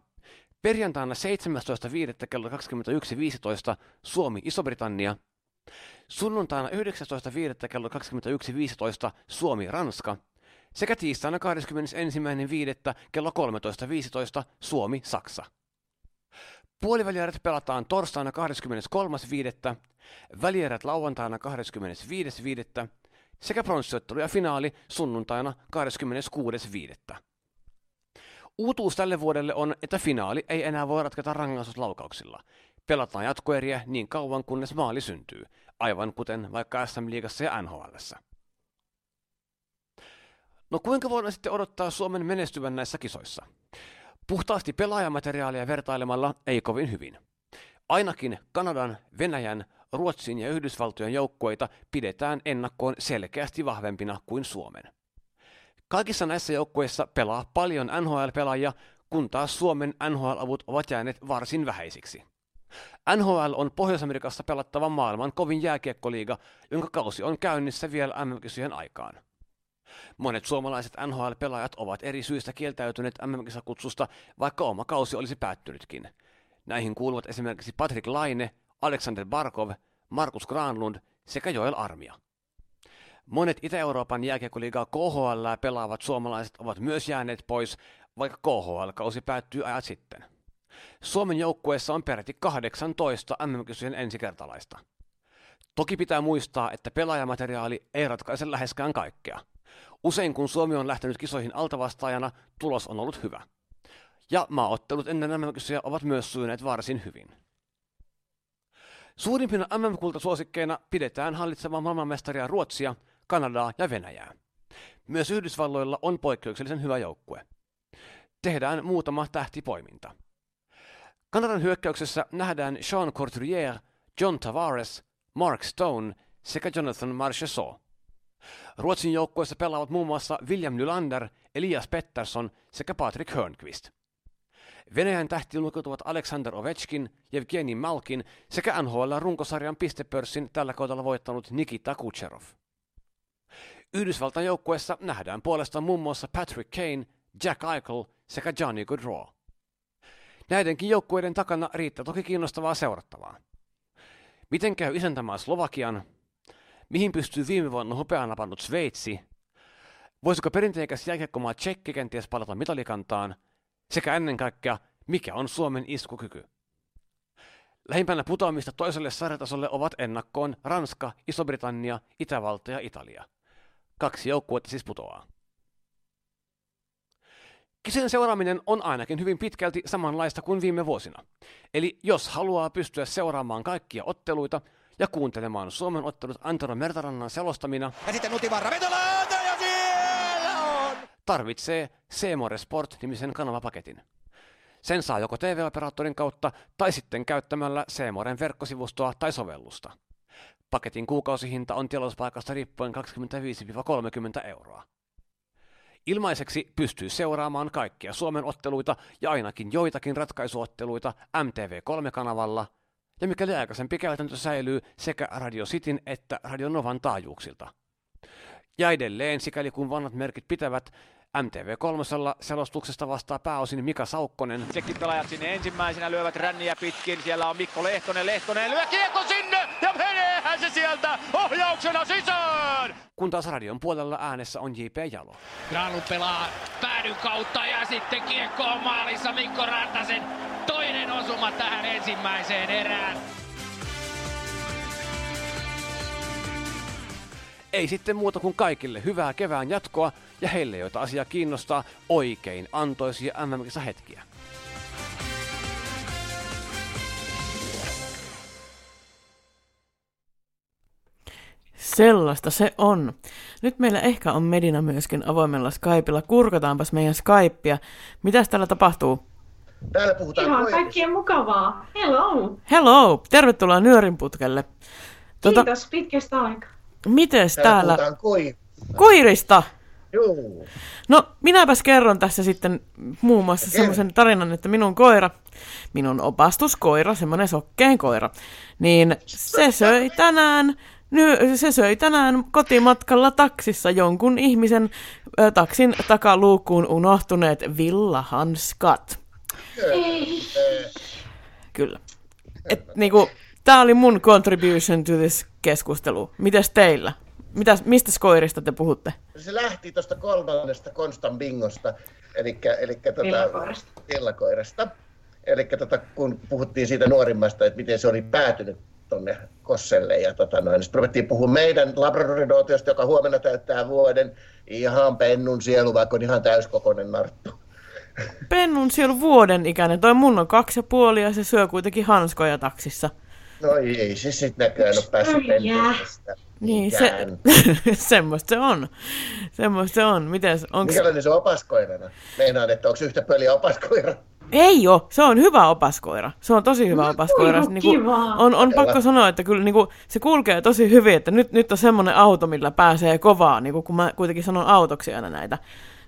Perjantaina 17.5. kello 21.15 Suomi Iso-Britannia. Sunnuntaina 19.5. kello 21.15 Suomi Ranska. Sekä tiistaina 21.5. kello 13.15 Suomi Saksa. Puolivälierät pelataan torstaina 23.5., välierät lauantaina 25.5. sekä pronssiottelu ja finaali sunnuntaina 26.5. Uutuus tälle vuodelle on, että finaali ei enää voi ratketa rangaistuslaukauksilla. Pelataan jatkoeriä niin kauan kunnes maali syntyy, aivan kuten vaikka SM-liigassa ja NHLssä. No kuinka voidaan sitten odottaa Suomen menestyvän näissä kisoissa? Puhtaasti pelaajamateriaalia vertailemalla ei kovin hyvin. Ainakin Kanadan, Venäjän, Ruotsin ja Yhdysvaltojen joukkueita pidetään ennakkoon selkeästi vahvempina kuin Suomen. Kaikissa näissä joukkueissa pelaa paljon NHL-pelaajia, kun taas Suomen NHL-avut ovat jääneet varsin vähäisiksi. NHL on Pohjois-Amerikassa pelattava maailman kovin jääkiekkoliiga, jonka kausi on käynnissä vielä mm aikaan. Monet suomalaiset NHL-pelaajat ovat eri syistä kieltäytyneet mm kutsusta, vaikka oma kausi olisi päättynytkin. Näihin kuuluvat esimerkiksi Patrick Laine, Alexander Barkov, Markus Granlund sekä Joel Armia. Monet Itä-Euroopan jääkiekkoliigaa KHL pelaavat suomalaiset ovat myös jääneet pois, vaikka KHL-kausi päättyy ajat sitten. Suomen joukkueessa on peräti 18 mm ensikertalaista. Toki pitää muistaa, että pelaajamateriaali ei ratkaise läheskään kaikkea. Usein kun Suomi on lähtenyt kisoihin altavastaajana, tulos on ollut hyvä. Ja maaottelut ennen mm ovat myös sujuneet varsin hyvin. Suurimpina MM-kultasuosikkeina pidetään hallitsevaa maailmanmestaria Ruotsia, Kanadaa ja Venäjää. Myös Yhdysvalloilla on poikkeuksellisen hyvä joukkue. Tehdään muutama tähtipoiminta. Kanadan hyökkäyksessä nähdään Sean Courtrier, John Tavares, Mark Stone sekä Jonathan Marchessault. Ruotsin joukkueessa pelaavat muun muassa William Nylander, Elias Pettersson sekä Patrick Hörnqvist. Venäjän tähtiin lukeutuvat Alexander Ovechkin, Evgeni Malkin sekä NHL-runkosarjan pistepörssin tällä kaudella voittanut Nikita Kucherov. Yhdysvaltain joukkueessa nähdään puolestaan muun muassa Patrick Kane, Jack Eichel sekä Johnny Gaudreau. Näidenkin joukkueiden takana riittää toki kiinnostavaa seurattavaa. Miten käy isäntämaa Slovakian? Mihin pystyy viime vuonna hopeana pannut Sveitsi? Voisiko perinteikäs jääkiekkomaa Tsekki kenties palata mitalikantaan? Sekä ennen kaikkea, mikä on Suomen iskukyky? Lähimpänä putoamista toiselle sarjatasolle ovat ennakkoon Ranska, Iso-Britannia, Itävalta ja Italia. Kaksi joukkuetta siis putoaa. Kisojen seuraaminen on ainakin hyvin pitkälti samanlaista kuin viime vuosina. Eli jos haluaa pystyä seuraamaan kaikkia otteluita ja kuuntelemaan Suomen ottelut Antero Mertarannan selostamina, Ja sitten Nutivarra vetolauta ja siellä on! tarvitsee Seemore Sport-nimisen kanavapaketin. Sen saa joko TV-operaattorin kautta tai sitten käyttämällä Seemoren verkkosivustoa tai sovellusta. Paketin kuukausihinta on tilauspaikasta riippuen 25-30 euroa. Ilmaiseksi pystyy seuraamaan kaikkia Suomen otteluita ja ainakin joitakin ratkaisuotteluita MTV3-kanavalla, ja mikäli aikaisempi käytäntö säilyy sekä Radio Cityn että Radio Novan taajuuksilta. Ja edelleen, sikäli kun vanhat merkit pitävät, MTV3 selostuksesta vastaa pääosin Mika Saukkonen, Tsekkipelaajat sinne ensimmäisenä lyövät ränniä pitkin. Siellä on Mikko Lehtonen. Lehtonen lyö kiekko sinne ja meneehän se sieltä ohjauksena sisään! kun taas radion puolella äänessä on J.P. Jalo. Granlund pelaa päädyn kautta ja sitten kiekko on maalissa Mikko Rantasen osuma tähän ensimmäiseen erään. Ei sitten muuta kuin kaikille hyvää kevään jatkoa ja heille, joita asia kiinnostaa, oikein antoisia mm hetkiä. Sellaista se on. Nyt meillä ehkä on Medina myöskin avoimella Skypeilla. Kurkataanpas meidän Skypea. Mitäs täällä tapahtuu? Täällä puhutaan Ihan koirista. kaikkien mukavaa. Hello. Hello! Tervetuloa Nyörinputkelle. Tota, Kiitos pitkästä aikaa. mites Täällä täällä? puhutaan koi. Koirista! Joo. No, minäpäs kerron tässä sitten muun muassa semmoisen tarinan, että minun koira, minun opastuskoira, semmoinen sokkeen koira, niin se söi tänään, ny, se söi tänään kotimatkalla taksissa jonkun ihmisen ö, taksin takaluukkuun unohtuneet villahanskat. Kyllä. Et, niinku, Tämä oli mun contribution to this keskustelu. Mitäs teillä? Mitäs, mistä koirista te puhutte? Se lähti tuosta kolmannesta Konstan bingosta, eli, eli tota, Villakoirasta. villakoirasta. Eli tota, kun puhuttiin siitä nuorimmasta, että miten se oli päätynyt tuonne Kosselle. Ja tota noin, sitten ruvettiin puhua meidän Labradoridootosta, joka huomenna täyttää vuoden. Ihan pennun sielu, vaikka on ihan täyskokoinen narttu. Pennun sielu vuoden ikäinen. Toi mun on kaksi ja puoli ja se syö kuitenkin hanskoja taksissa. No ei se sitten näköjään ole päässyt pentuista. Niin, se, semmoista se on. Semmoista se on. Mites, onks... Minkälainen se on opaskoirana? Meinaan, että onko yhtä pöliä opaskoira? Ei oo, se on hyvä opaskoira. Se on tosi hyvä opaskoira. kuinka Niinku, kivaa. on, on pakko sanoa, että kyllä niinku, se kulkee tosi hyvin, että nyt, nyt on semmoinen auto, millä pääsee kovaa, niinku, kun mä kuitenkin sanon autoksi aina näitä,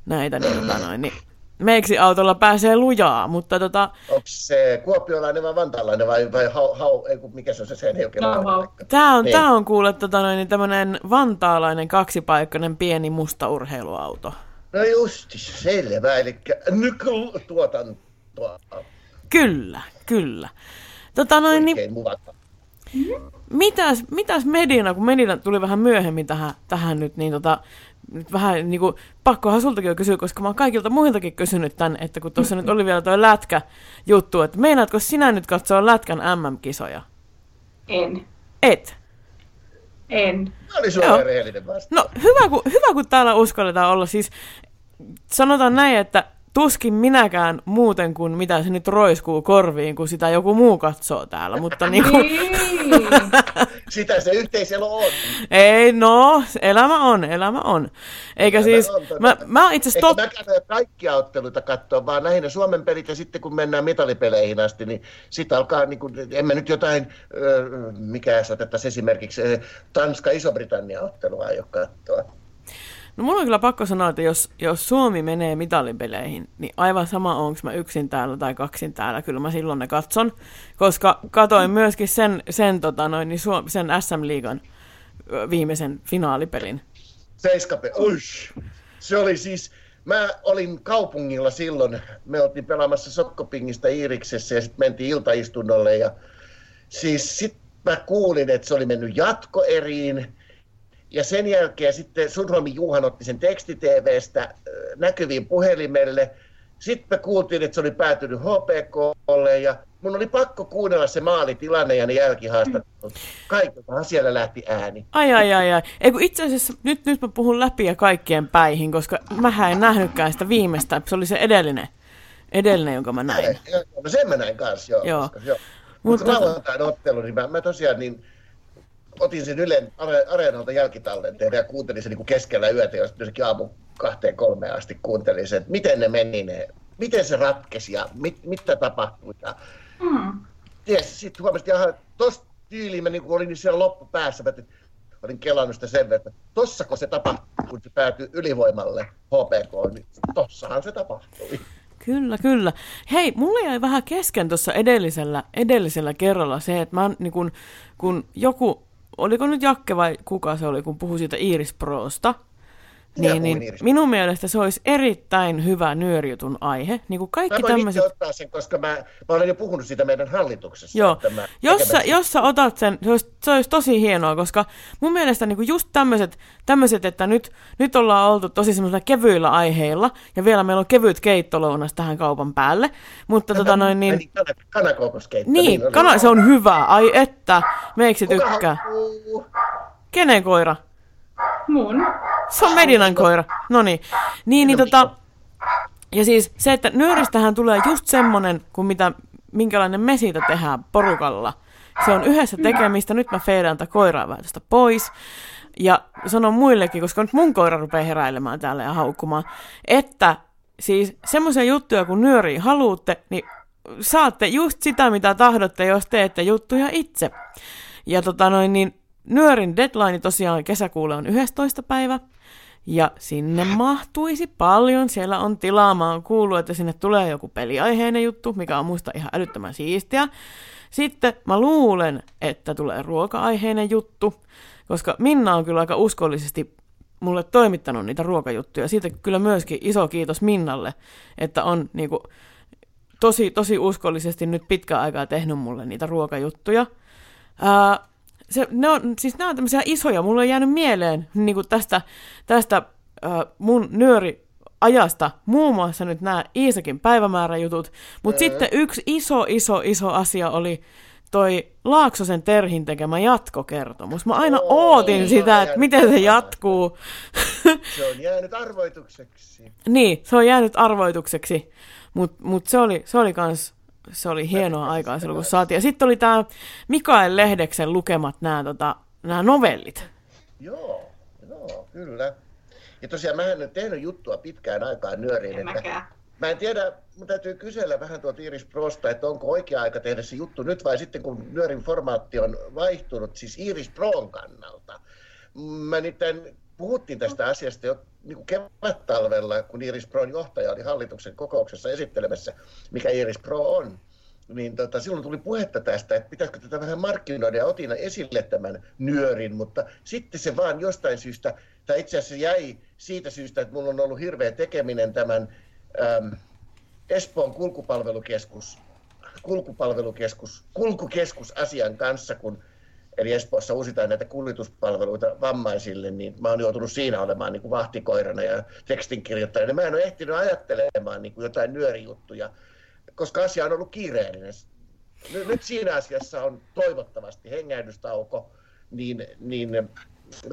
näitä niin, tota noin, niin meiksi autolla pääsee lujaa, mutta tota, Onko se kuopiolainen vai vantaalainen vai, vai hau, hau, ei, kun mikä se on se sen hau. Tää on, Niin. tää on kuule tota noin, niin tämmönen vantaalainen kaksipaikkainen pieni musta urheiluauto. No justi, selvä, eli nykytuotantoa. Kyllä, kyllä. Tota noin, niin, Oikein muvata. Mitäs, mitäs Medina, kun Medina tuli vähän myöhemmin tähän, tähän nyt, niin tota, nyt vähän niin kuin, pakkohan sultakin jo kysyä, koska mä oon kaikilta muiltakin kysynyt tän, että kun tuossa nyt oli vielä toi lätkä juttu, että meinaatko sinä nyt katsoa lätkän MM-kisoja? En. Et. En. Tämä oli Joo. suoraan rehellinen vastaus. No hyvä kun, hyvä, kun täällä uskalletaan olla. Siis sanotaan näin, että tuskin minäkään muuten kuin mitä se nyt roiskuu korviin, kun sitä joku muu katsoo täällä. Mutta niinku, Sitä se yhteiselo on. ei no, elämä on, elämä on. Eikä Elämä siis, on mä, mä oon itse tot... mä käy kaikkia otteluita katsoa, vaan lähinnä Suomen pelit ja sitten kun mennään mitalipeleihin asti, niin sitten alkaa, niin kuin, en mä nyt jotain, ö, mikä se otettaisiin esimerkiksi Tanska-Iso-Britannia ottelua aio katsoa. No mulla on kyllä pakko sanoa, että jos, jos Suomi menee mitalipeleihin, niin aivan sama onko mä yksin täällä tai kaksin täällä, kyllä mä silloin ne katson. Koska katoin myöskin sen, sen, tota noin, niin Suom- sen SM-liigan viimeisen finaalipelin. Seiskape, uish. Se oli siis, mä olin kaupungilla silloin, me oltiin pelaamassa Sokkopingista Iiriksessä ja sitten mentiin iltaistunnolle ja siis sit mä kuulin, että se oli mennyt jatkoeriin ja sen jälkeen sitten Sundholmin Juhan otti sen teksti-TVstä äh, näkyviin puhelimelle. Sitten me kuultiin, että se oli päätynyt HPKlle ja mun oli pakko kuunnella se maalitilanne ja ne jälkihaastattelut. Kaikiltahan siellä lähti ääni. Ai ai ai ai. Ei kun itse asiassa nyt, nyt mä puhun läpi ja kaikkien päihin, koska mä en nähnytkään sitä viimeistä. Se oli se edellinen, edellinen jonka mä näin. No sen mä näin kanssa, joo. Joo. Koska, joo. Mutta- Mutta lauantain ottelu, niin mä, mä tosiaan niin otin sen Ylen are, areenalta jälkitallenteen ja kuuntelin sen niin kuin keskellä yötä ja sitten jossakin aamu kahteen kolmeen asti kuuntelin sen, että miten ne meni ne, miten se ratkesi ja mit, mitä tapahtui. Ja Hmm. ties, sitten huomasin, että tuossa tyyliin mä niin kuin olin siellä loppupäässä, mä että olin kelannut sitä sen verran, että tossako se tapahtui, kun se päätyi ylivoimalle HPK, niin tossahan se tapahtui. Kyllä, kyllä. Hei, mulla jäi vähän kesken tuossa edellisellä, edellisellä kerralla se, että mä niin kun, kun joku, oliko nyt Jakke vai kuka se oli, kun puhui siitä Iris Prosta, niin, niin minun mielestä se olisi erittäin hyvä nyörijutun aihe. Niin kuin Mä kaikki voin tämmöiset... itse ottaa sen, koska mä, mä olen jo puhunut siitä meidän hallituksessa. Joo, että mä jos sä, jos sä otat sen, se olisi, se olisi tosi hienoa, koska mun mielestä niinku just tämmöiset, tämmöiset, että nyt, nyt ollaan oltu tosi semmoisilla kevyillä aiheilla, ja vielä meillä on kevyt keittolounas tähän kaupan päälle, mutta tota noin niin, niin, kana- Kanakoukoskeitto. niin, oli. kana, se on hyvä, ai että, meiksi tykkää. Kenen koira? Mun. Se on Medinan koira. No niin. Niin, niin tota, ja siis se, että nyöristähän tulee just semmonen, kuin mitä, minkälainen me siitä tehdään porukalla. Se on yhdessä tekemistä, nyt mä feidaan tätä koiraa vähän tästä pois. Ja sanon muillekin, koska nyt mun koira rupeaa heräilemään täällä ja haukkumaan, että siis semmoisia juttuja kun nyöriä haluatte, niin saatte just sitä, mitä tahdotte, jos teette juttuja itse. Ja tota noin, niin Nyörin deadline tosiaan kesäkuulle on 11. päivä. Ja sinne mahtuisi paljon. Siellä on tilaa. Mä oon kuullut, että sinne tulee joku peliaiheinen juttu, mikä on musta ihan älyttömän siistiä. Sitten mä luulen, että tulee ruoka-aiheinen juttu, koska Minna on kyllä aika uskollisesti mulle toimittanut niitä ruokajuttuja. Siitä kyllä myöskin iso kiitos Minnalle, että on niinku, tosi, tosi uskollisesti nyt pitkään aikaa tehnyt mulle niitä ruokajuttuja. Ää, se, ne on, siis nämä on tämmöisiä isoja, mulle on jäänyt mieleen niin kuin tästä, tästä ää, mun nyöri ajasta muun muassa nyt nämä Iisakin päivämääräjutut, mutta sitten yksi iso, iso, iso asia oli toi Laaksosen Terhin tekemä jatkokertomus. Mä aina Oo, ootin sitä, että miten se jatkuu. Se on jäänyt arvoitukseksi. Niin, se on jäänyt arvoitukseksi, mutta mut se oli, se oli kans, se oli hienoa aikaa silloin, kun saatiin. Ja sitten oli tämä Mikael Lehdeksen lukemat nämä tota, novellit. Joo, joo, kyllä. Ja tosiaan mä en ole tehnyt juttua pitkään aikaan nyöriin. En mäkään. Mä en tiedä, mun täytyy kysellä vähän tuolta Iris Prosta, että onko oikea aika tehdä se juttu nyt vai sitten kun nyörin formaatti on vaihtunut, siis Iris Proon kannalta. Mä nimittäin puhuttiin tästä asiasta jo niin kuin kevät-talvella, kun Iris Proon johtaja oli hallituksen kokouksessa esittelemässä, mikä Iris Pro on. Niin tota, silloin tuli puhetta tästä, että pitäisikö tätä vähän markkinoida ja otin esille tämän nyörin, mutta sitten se vaan jostain syystä, tai itse asiassa jäi siitä syystä, että mulla on ollut hirveä tekeminen tämän äm, Espoon kulkupalvelukeskus, kulkupalvelukeskus, kulkukeskus asian kanssa, kun eli Espoossa uusitaan näitä kuljetuspalveluita vammaisille, niin mä oon joutunut siinä olemaan niin kuin vahtikoirana ja tekstinkirjoittajana. Mä en ole ehtinyt ajattelemaan niin kuin jotain nyörijuttuja, koska asia on ollut kiireellinen. Nyt siinä asiassa on toivottavasti hengähdystauko, niin, niin,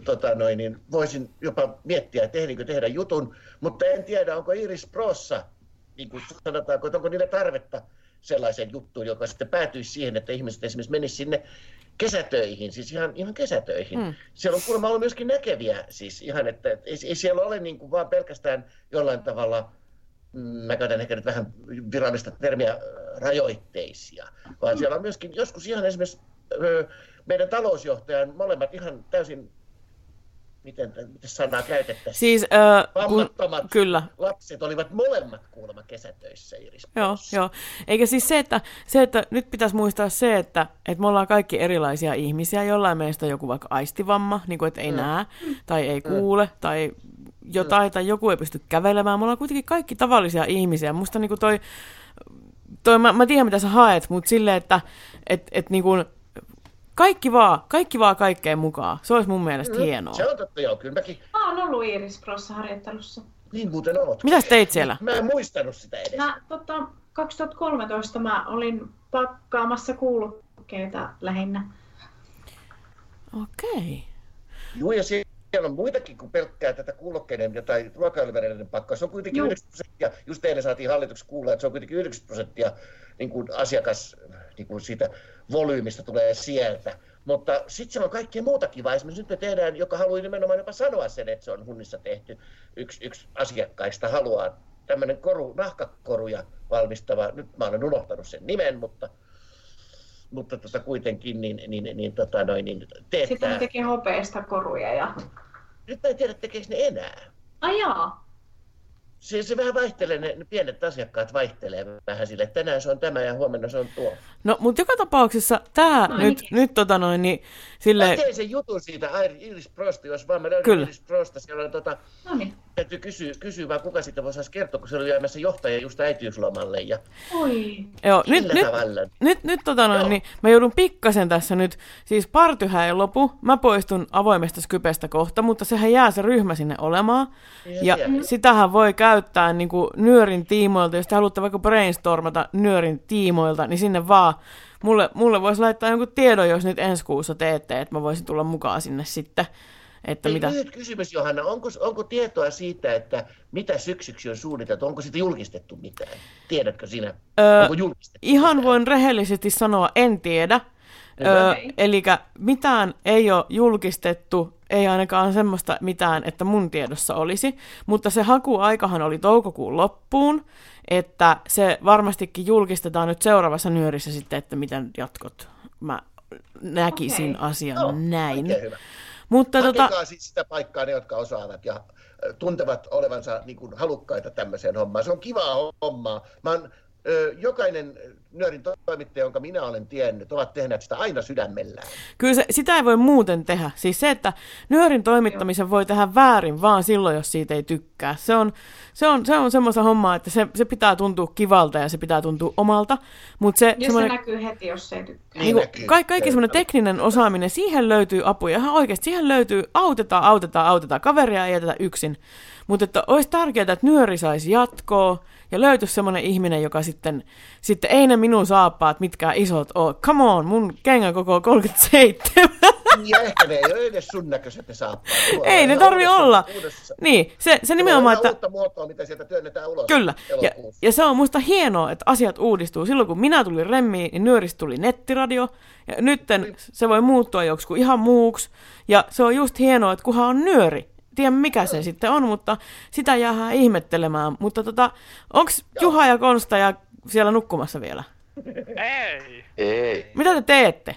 tota noin, niin voisin jopa miettiä, että ehdinkö tehdä jutun, mutta en tiedä, onko Iris Prossa, niin kuin sanotaanko, että onko niillä tarvetta sellaiseen juttuun, joka sitten päätyisi siihen, että ihmiset esimerkiksi menisivät sinne kesätöihin, siis ihan, ihan kesätöihin. Mm. Siellä on kuulemma ollut myöskin näkeviä, siis ihan, että ei, ei siellä ole niin kuin vaan pelkästään jollain tavalla, mm, mä käytän ehkä nyt vähän virallista termiä, rajoitteisia, vaan siellä on myöskin joskus ihan esimerkiksi meidän talousjohtajan molemmat ihan täysin, miten, miten sanaa käytettäisiin, Siis, kun, vammattomat kyllä, lapset olivat molemmat kuulemma kesätöissä, Iris. Joo, joo. Eikä siis se, että, se, että nyt pitäisi muistaa se, että, että me ollaan kaikki erilaisia ihmisiä. Jollain meistä on joku vaikka aistivamma, niin kuin, että ei Mm. näe, tai ei kuule, tai jotain, tai joku ei pysty kävelemään. Me ollaan kuitenkin kaikki tavallisia ihmisiä. Musta niin kuin toi, toi mä, mä tiedän mitä sä haet, mutta silleen, että et, et niin kuin, kaikki vaan, kaikki vaan kaikkeen mukaan. Se olisi mun mielestä hienoa. Se on totta, joo, kyllä mäkin. Mä oon ollut Iiris Prossa harjoittelussa. Niin muuten oot. Mitäs teit siellä? Mä en muistanut sitä edes. Mä, tota, 2013 mä olin pakkaamassa kuulokkeita lähinnä. Okei. Joo, ja siellä on muitakin kuin pelkkää tätä kuulokkeiden tai ruokailuvälineiden pakkaa. Se on kuitenkin Joo. 90 prosenttia, just eilen saatiin hallituksessa kuulla, että se on kuitenkin 90 prosenttia niin kuin asiakas niin kuin siitä volyymista tulee sieltä. Mutta sitten siellä on kaikkea muuta kivaa. Esimerkiksi nyt me tehdään, joka haluaa nimenomaan jopa sanoa sen, että se on hunnissa tehty. Yksi, yksi asiakkaista haluaa tämmöinen koru, nahkakoruja valmistava, nyt mä olen unohtanut sen nimen, mutta, mutta tota kuitenkin niin, niin, niin, niin, tota noin, niin Sitten teettää. ne tekee hopeista koruja ja... Nyt mä en tiedä, tekeekö ne enää. Ai jaa. Se, se vähän vaihtelee, ne, ne pienet asiakkaat vaihtelee vähän sille, että tänään se on tämä ja huomenna se on tuo. No, mutta joka tapauksessa tämä No nyt, nyt tota noin, niin sille Mä teen sen jutun siitä Iris Prosta, jos vaan mä löydän Kyllä. Iris Prosta. Siellä on tota, Noniin. Täytyy kysyä, kysyä vaan kuka siitä voisi kertoa, kun se oli jäämässä johtaja just äitiyslomalle. Ja Oi. Joo, nyt, nyt, tavalla. nyt, nyt tota noin, niin mä joudun pikkasen tässä nyt, siis partyhä ei lopu, mä poistun avoimesta Skypestä kohta, mutta sehän jää se ryhmä sinne olemaan. Ja siellä. sitähän voi käyttää niin kuin nyörin tiimoilta, jos te haluatte vaikka brainstormata nyörin tiimoilta, niin sinne vaan, mulle, mulle voisi laittaa jonkun tiedon, jos nyt ensi kuussa teette, että mä voisin tulla mukaan sinne sitten, että Hei, mitä... Lyhyt kysymys, Johanna. Onko, onko tietoa siitä, että mitä syksyksi on suunniteltu? Onko siitä julkistettu mitään? Tiedätkö sinä? Öö, onko julkistettu? ihan voin rehellisesti sanoa, en tiedä. Öö, eli mitään ei ole julkistettu, ei ainakaan semmoista mitään, että mun tiedossa olisi, mutta se hakuaikahan oli toukokuun loppuun, että se varmastikin julkistetaan nyt seuraavassa nyörissä sitten, että miten jatkot. Mä näkisin Okei. asian Joo, näin. oikein hyvä. Mutta Hakekaa tota, siis sitä paikkaa ne, jotka osaavat ja tuntevat olevansa niin kuin, halukkaita tämmöiseen hommaan. Se on kivaa hommaa. Mä oon jokainen nyörin toimittaja, jonka minä olen tiennyt, ovat tehneet sitä aina sydämellään. Kyllä se, sitä ei voi muuten tehdä. Siis se, että nyörin toimittamisen voi tehdä väärin vaan silloin, jos siitä ei tykkää. Se on, se on, se on semmoista hommaa, että se, se pitää tuntua kivalta ja se pitää tuntua omalta. Mutta se, Ja se semmoinen- näkyy heti, jos se ei tykkää. niin kuin, ka- kaikki semmoinen tekninen osaaminen, siihen löytyy apuja. Ihan oikeasti, siihen löytyy, autetaan, autetaan, autetaan. Kaveria ei jätetä yksin. Mutta että olisi tärkeää, että nyöri saisi jatkoa ja löytyisi semmoinen ihminen, joka sitten, sitten ei ne minun saappaat mitkään isot ole. Come on, mun kengän koko on 37. Ja ehkä ne ei ole edes sun näköiset ne saappaat. Tuolla ei ne tarvi uudessa- olla. uudessa- Niin, se, se nimenomaan, että... uutta muotoa, mitä sieltä työnnetään ulos Kyllä, ja, elokuussa. ja se on musta hienoa, että asiat uudistuu. Silloin kun minä tulin remmiin, niin nyöristä tuli nettiradio, ja nytten se voi muuttua joksikin ihan muuksi, ja se on just hienoa, että kunhan on nyöri. Tiedän mikä se sitten on, mutta sitä jäähän ihmettelemään. Mutta tota, onks Juha ja Konsta ja siellä nukkumassa vielä? Ei. Ei. Mitä te teette?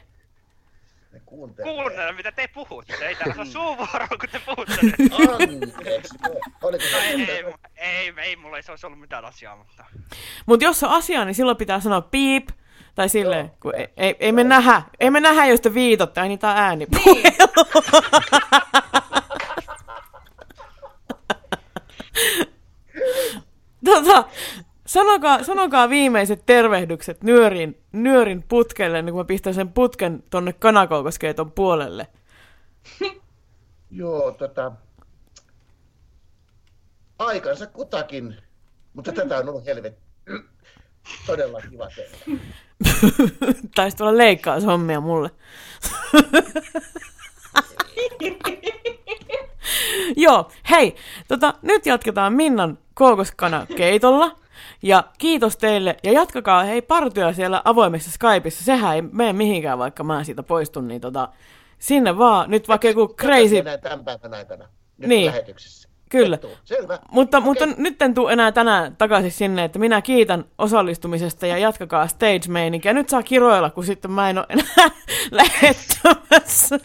Kuunnella, mitä te puhutte. Ei täällä ole suuvuoroa, kun te puhutte. Anteeksi. Oliko ei, ei, ei, ei, mulla ei se olisi ollut mitään asiaa, mutta... Mutta jos on asia, niin silloin pitää sanoa piip, tai silleen, kun ei, ei, ei, me nähdä, ei me nähdä, jos te viitotte, ai niin tää ääni. tota, sanokaa, sanokaa viimeiset tervehdykset nyörin, nyörin putkelle, niin kun mä pistän sen putken tonne kanakoukoskeeton puolelle. Joo, tota... Aikansa kutakin, mutta tätä on ollut helvetti. Todella kiva tehdä. Taisi tulla leikkaushommia mulle. Joo, hei, tota, nyt jatketaan Minnan kookoskana keitolla. Ja kiitos teille, ja jatkakaa hei partyä siellä avoimessa Skypeissa, sehän ei mene mihinkään, vaikka mä siitä poistun, niin tota, sinne vaan, nyt vaikka joku crazy, tämän päivän aikana. Nyt Niin. lähetyksessä. Kyllä. Selvä. Mutta, mutta nyt en tule enää tänään takaisin sinne, että minä kiitän osallistumisesta ja jatkakaa stage-meininkiä. Nyt saa kiroilla, kun sitten mä en ole enää lähettämässä.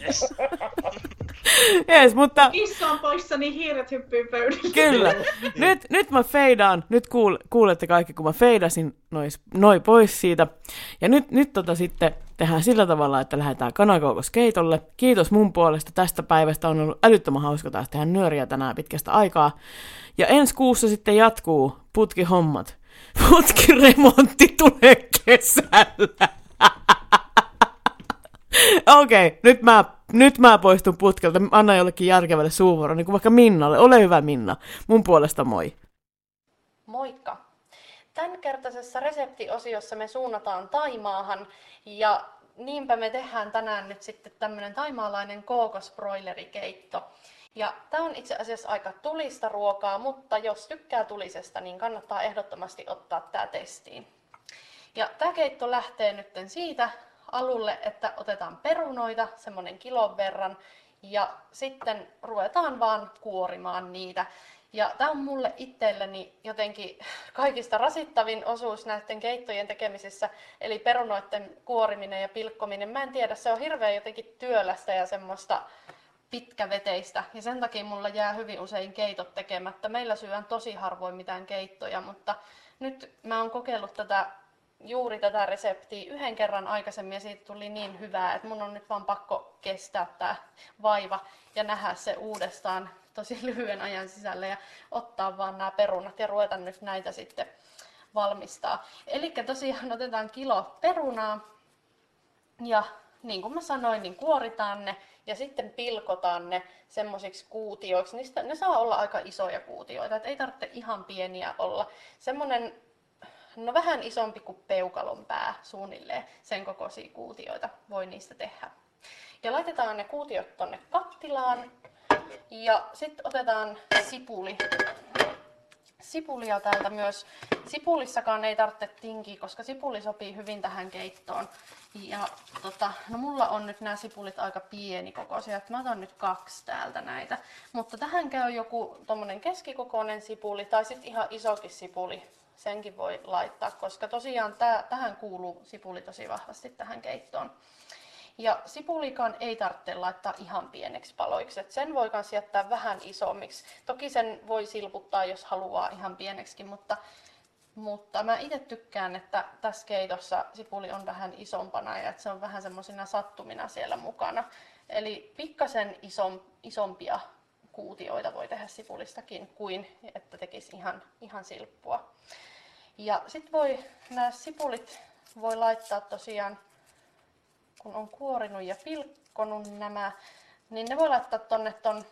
Yes, mutta Kissa on poissa, niin hiiret hyppyy pöydälle. kyllä. Nyt, nyt mä feidaan. Nyt kuul, kuulette kaikki, kun mä feidasin nois, noi pois siitä. Ja nyt, nyt tota sitten tehdään sillä tavalla, että lähdetään kanakoukos keitolle. Kiitos mun puolesta tästä päivästä. On ollut älyttömän hauska taas tehdä nyöriä tänään pitkästä aikaa. Ja ensi kuussa sitten jatkuu putkihommat. Putkiremontti tulee kesällä. Okei, okay, nyt, mä, nyt mä poistun putkelta. Anna jollekin järkevälle suuvuoro, niin kuin vaikka Minnalle. Ole hyvä Minna. Mun puolesta moi. Moikka! Tämänkertaisessa reseptiosiossa me suunnataan Taimaahan ja niinpä me tehdään tänään nyt sitten tämmönen taimaalainen kookosbroilerikeitto. Ja tämä on itse asiassa aika tulista ruokaa, mutta jos tykkää tulisesta, niin kannattaa ehdottomasti ottaa tämä testiin. Ja tämä keitto lähtee nyt siitä alulle, että otetaan perunoita semmonen kilon verran ja sitten ruvetaan vaan kuorimaan niitä. Ja tämä on mulle itselleni jotenkin kaikista rasittavin osuus näiden keittojen tekemisessä, eli perunoiden kuoriminen ja pilkkominen. Mä en tiedä, se on hirveän jotenkin työlästä ja semmoista pitkäveteistä, ja sen takia mulla jää hyvin usein keitot tekemättä. Meillä syön tosi harvoin mitään keittoja, mutta nyt mä oon kokeillut tätä juuri tätä reseptiä yhden kerran aikaisemmin ja siitä tuli niin hyvää, että mun on nyt vaan pakko kestää tämä vaiva ja nähdä se uudestaan tosi lyhyen ajan sisällä ja ottaa vaan nämä perunat ja ruveta nyt näitä sitten valmistaa. Eli tosiaan otetaan kilo perunaa ja niin kuin mä sanoin, niin kuoritaan ne ja sitten pilkotaan ne semmoisiksi kuutioiksi. Niistä, ne saa olla aika isoja kuutioita, et ei tarvitse ihan pieniä olla. Semmoinen no vähän isompi kuin peukalon pää suunnilleen, sen kokoisia kuutioita voi niistä tehdä. Ja laitetaan ne kuutiot tonne kattilaan ja sitten otetaan sipuli. Sipulia täältä myös. Sipulissakaan ei tarvitse tinkiä, koska sipuli sopii hyvin tähän keittoon. Ja tota, no mulla on nyt nämä sipulit aika pienikokoisia, että mä otan nyt kaksi täältä näitä. Mutta tähän käy joku tommonen keskikokoinen sipuli tai sitten ihan isokin sipuli senkin voi laittaa, koska tosiaan tää, tähän kuuluu sipuli tosi vahvasti tähän keittoon. Ja sipulikaan ei tarvitse laittaa ihan pieneksi paloiksi, Et sen voi myös jättää vähän isommiksi. Toki sen voi silputtaa, jos haluaa ihan pieneksi, mutta Mutta mä itse tykkään, että tässä keitossa sipuli on vähän isompana ja että se on vähän semmoisina sattumina siellä mukana. Eli pikkasen isom, isompia kuutioita voi tehdä sipulistakin kuin että tekisi ihan, ihan silppua. Ja sitten voi nämä sipulit voi laittaa tosiaan, kun on kuorinut ja pilkkonut nämä, niin ne voi laittaa tonne ton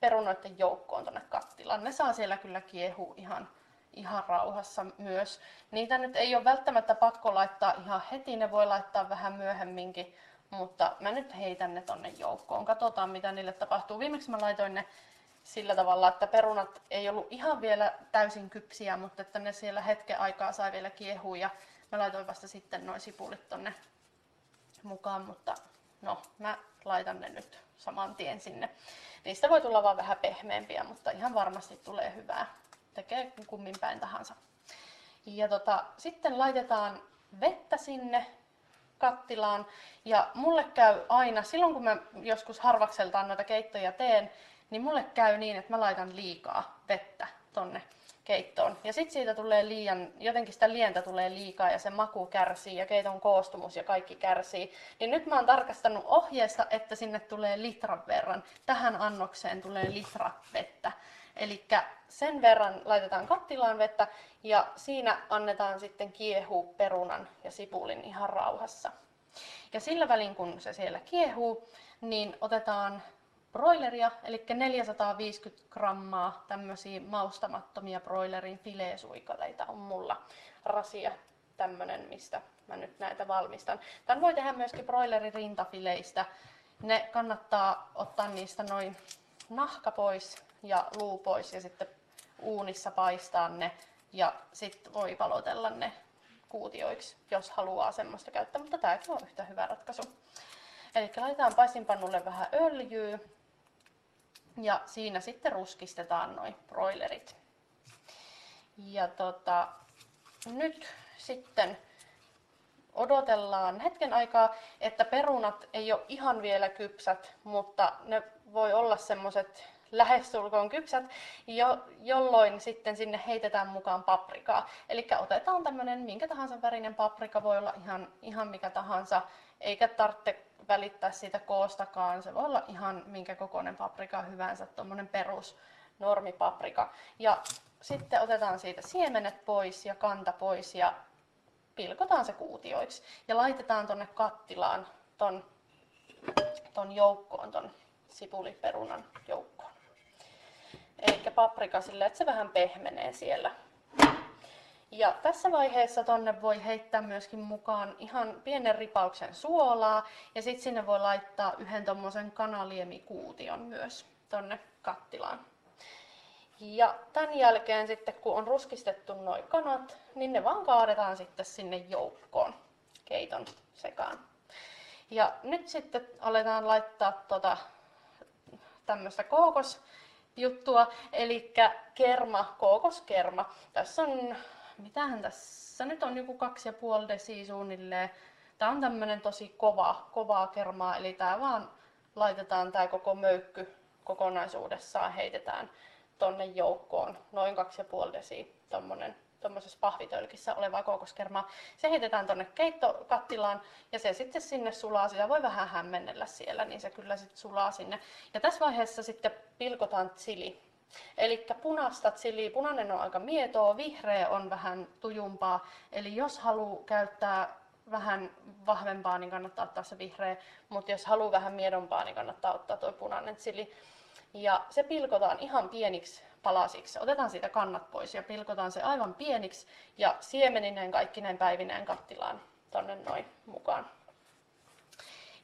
perunoiden joukkoon tonne kattilaan. Ne saa siellä kyllä kiehu ihan, ihan rauhassa myös. Niitä nyt ei ole välttämättä pakko laittaa ihan heti, ne voi laittaa vähän myöhemminkin, mutta mä nyt heitän ne tonne joukkoon. Katsotaan mitä niille tapahtuu. Viimeksi mä laitoin ne sillä tavalla, että perunat ei ollut ihan vielä täysin kypsiä, mutta että ne siellä hetken aikaa sai vielä kiehua ja mä laitoin vasta sitten noin sipulit tonne mukaan, mutta no mä laitan ne nyt saman tien sinne. Niistä voi tulla vaan vähän pehmeämpiä, mutta ihan varmasti tulee hyvää. Tekee kummin päin tahansa. Ja tota, sitten laitetaan vettä sinne kattilaan. Ja mulle käy aina, silloin kun mä joskus harvakseltaan noita keittoja teen, niin mulle käy niin, että mä laitan liikaa vettä tonne keittoon. Ja sitten siitä tulee liian, jotenkin sitä lientä tulee liikaa ja se maku kärsii ja keiton koostumus ja kaikki kärsii. Niin nyt mä oon tarkastanut ohjeesta, että sinne tulee litran verran. Tähän annokseen tulee litra vettä. Eli sen verran laitetaan kattilaan vettä ja siinä annetaan sitten kiehu perunan ja sipulin ihan rauhassa. Ja sillä välin kun se siellä kiehuu, niin otetaan broileria, eli 450 grammaa tämmöisiä maustamattomia broilerin fileesuikaleita on mulla rasia tämmönen, mistä mä nyt näitä valmistan. Tän voi tehdä myöskin broilerin rintafileistä. Ne kannattaa ottaa niistä noin nahka pois ja luu pois ja sitten uunissa paistaa ne ja sitten voi valotella ne kuutioiksi, jos haluaa semmoista käyttää, mutta tämäkin on yhtä hyvä ratkaisu. Eli laitetaan paistinpannulle vähän öljyä ja siinä sitten ruskistetaan noin broilerit. Ja tota, nyt sitten odotellaan hetken aikaa, että perunat ei ole ihan vielä kypsät, mutta ne voi olla semmoiset lähestulkoon kypsät, jo, jolloin sitten sinne heitetään mukaan paprikaa. Eli otetaan tämmöinen minkä tahansa värinen paprika, voi olla ihan, ihan mikä tahansa, eikä tarvitse välittää siitä koostakaan. Se voi olla ihan minkä kokoinen paprika hyvänsä, tuommoinen perus normipaprika. Ja sitten otetaan siitä siemenet pois ja kanta pois ja pilkotaan se kuutioiksi. Ja laitetaan tonne kattilaan ton, ton joukkoon, ton sipuliperunan joukkoon. Eli paprika sille, että se vähän pehmenee siellä. Ja tässä vaiheessa tonne voi heittää myöskin mukaan ihan pienen ripauksen suolaa ja sitten sinne voi laittaa yhden tommosen kanaliemikuution myös tonne kattilaan. Ja tämän jälkeen sitten kun on ruskistettu noin kanat, niin ne vaan kaadetaan sitten sinne joukkoon keiton sekaan. Ja nyt sitten aletaan laittaa tota, tämmöistä kookosjuttua, eli kerma, kookoskerma. Tässä on mitähän tässä nyt on joku kaksi ja puoli desi suunnilleen. Tää on tämmönen tosi kova, kovaa kermaa, eli tää vaan laitetaan tää koko möykky kokonaisuudessaan, heitetään tonne joukkoon noin kaksi ja puoli desi tommonen tuommoisessa pahvitölkissä olevaa kookoskermaa. Se heitetään tonne keittokattilaan ja se sitten sinne sulaa. Sitä voi vähän hämmennellä siellä, niin se kyllä sitten sulaa sinne. Ja tässä vaiheessa sitten pilkotaan chili. Eli punaista chili, punainen on aika mietoa, vihreä on vähän tujumpaa. Eli jos haluaa käyttää vähän vahvempaa, niin kannattaa ottaa se vihreä, mutta jos haluaa vähän miedompaa, niin kannattaa ottaa tuo punainen chili. Ja se pilkotaan ihan pieniksi palasiksi. Otetaan siitä kannat pois ja pilkotaan se aivan pieniksi ja siemeninen kaikki näin päivineen kattilaan tonne noin mukaan.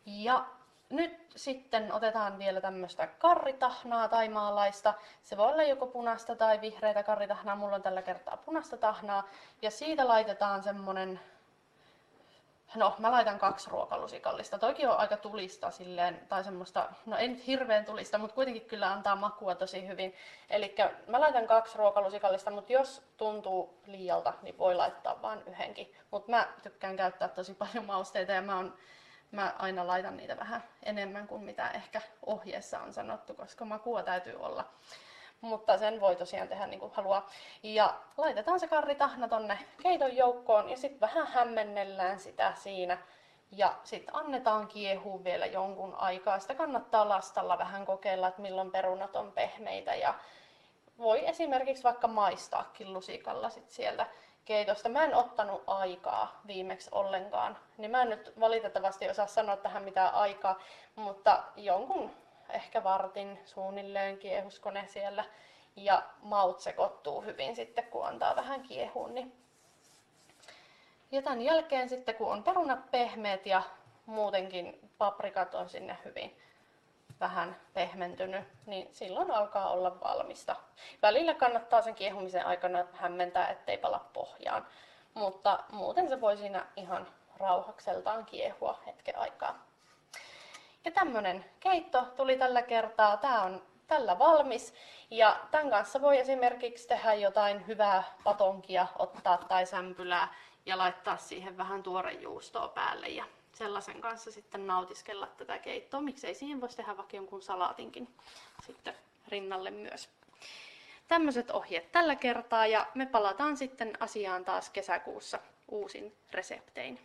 Ja nyt sitten otetaan vielä tämmöistä karritahnaa tai maalaista. Se voi olla joko punaista tai vihreitä karritahnaa. Mulla on tällä kertaa punaista tahnaa. Ja siitä laitetaan semmonen No, mä laitan kaksi ruokalusikallista. Toki on aika tulista silleen, tai semmoista, no ei nyt hirveän tulista, mutta kuitenkin kyllä antaa makua tosi hyvin. Eli mä laitan kaksi ruokalusikallista, mutta jos tuntuu liialta, niin voi laittaa vain yhdenkin. Mutta mä tykkään käyttää tosi paljon mausteita ja mä, on, mä aina laitan niitä vähän enemmän kuin mitä ehkä ohjeessa on sanottu, koska makua täytyy olla. Mutta sen voi tosiaan tehdä niin kuin haluaa. Ja laitetaan se karritahna tonne keiton joukkoon ja sitten vähän hämmennellään sitä siinä. Ja sitten annetaan kiehua vielä jonkun aikaa. Sitä kannattaa lastalla vähän kokeilla, että milloin perunat on pehmeitä. Ja voi esimerkiksi vaikka maistaakin lusikalla sit sieltä keitosta. Mä en ottanut aikaa viimeksi ollenkaan, niin mä en nyt valitettavasti osaa sanoa tähän mitään aikaa, mutta jonkun ehkä vartin suunnilleen kiehuskone siellä ja maut sekoittuu hyvin sitten, kun antaa vähän kiehuun. Niin. Ja tämän jälkeen sitten, kun on perunat pehmeät ja muutenkin paprikat on sinne hyvin vähän pehmentynyt, niin silloin alkaa olla valmista. Välillä kannattaa sen kiehumisen aikana hämmentää, ettei pala pohjaan, mutta muuten se voi siinä ihan rauhakseltaan kiehua hetken aikaa. Ja tämmönen keitto tuli tällä kertaa. Tämä on tällä valmis. Ja tämän kanssa voi esimerkiksi tehdä jotain hyvää patonkia, ottaa tai sämpylää ja laittaa siihen vähän tuorejuustoa päälle ja sellaisen kanssa sitten nautiskella tätä keittoa. Miksei siihen voisi tehdä vaikka jonkun salaatinkin sitten rinnalle myös. Tämmöiset ohjeet tällä kertaa ja me palataan sitten asiaan taas kesäkuussa uusin reseptein.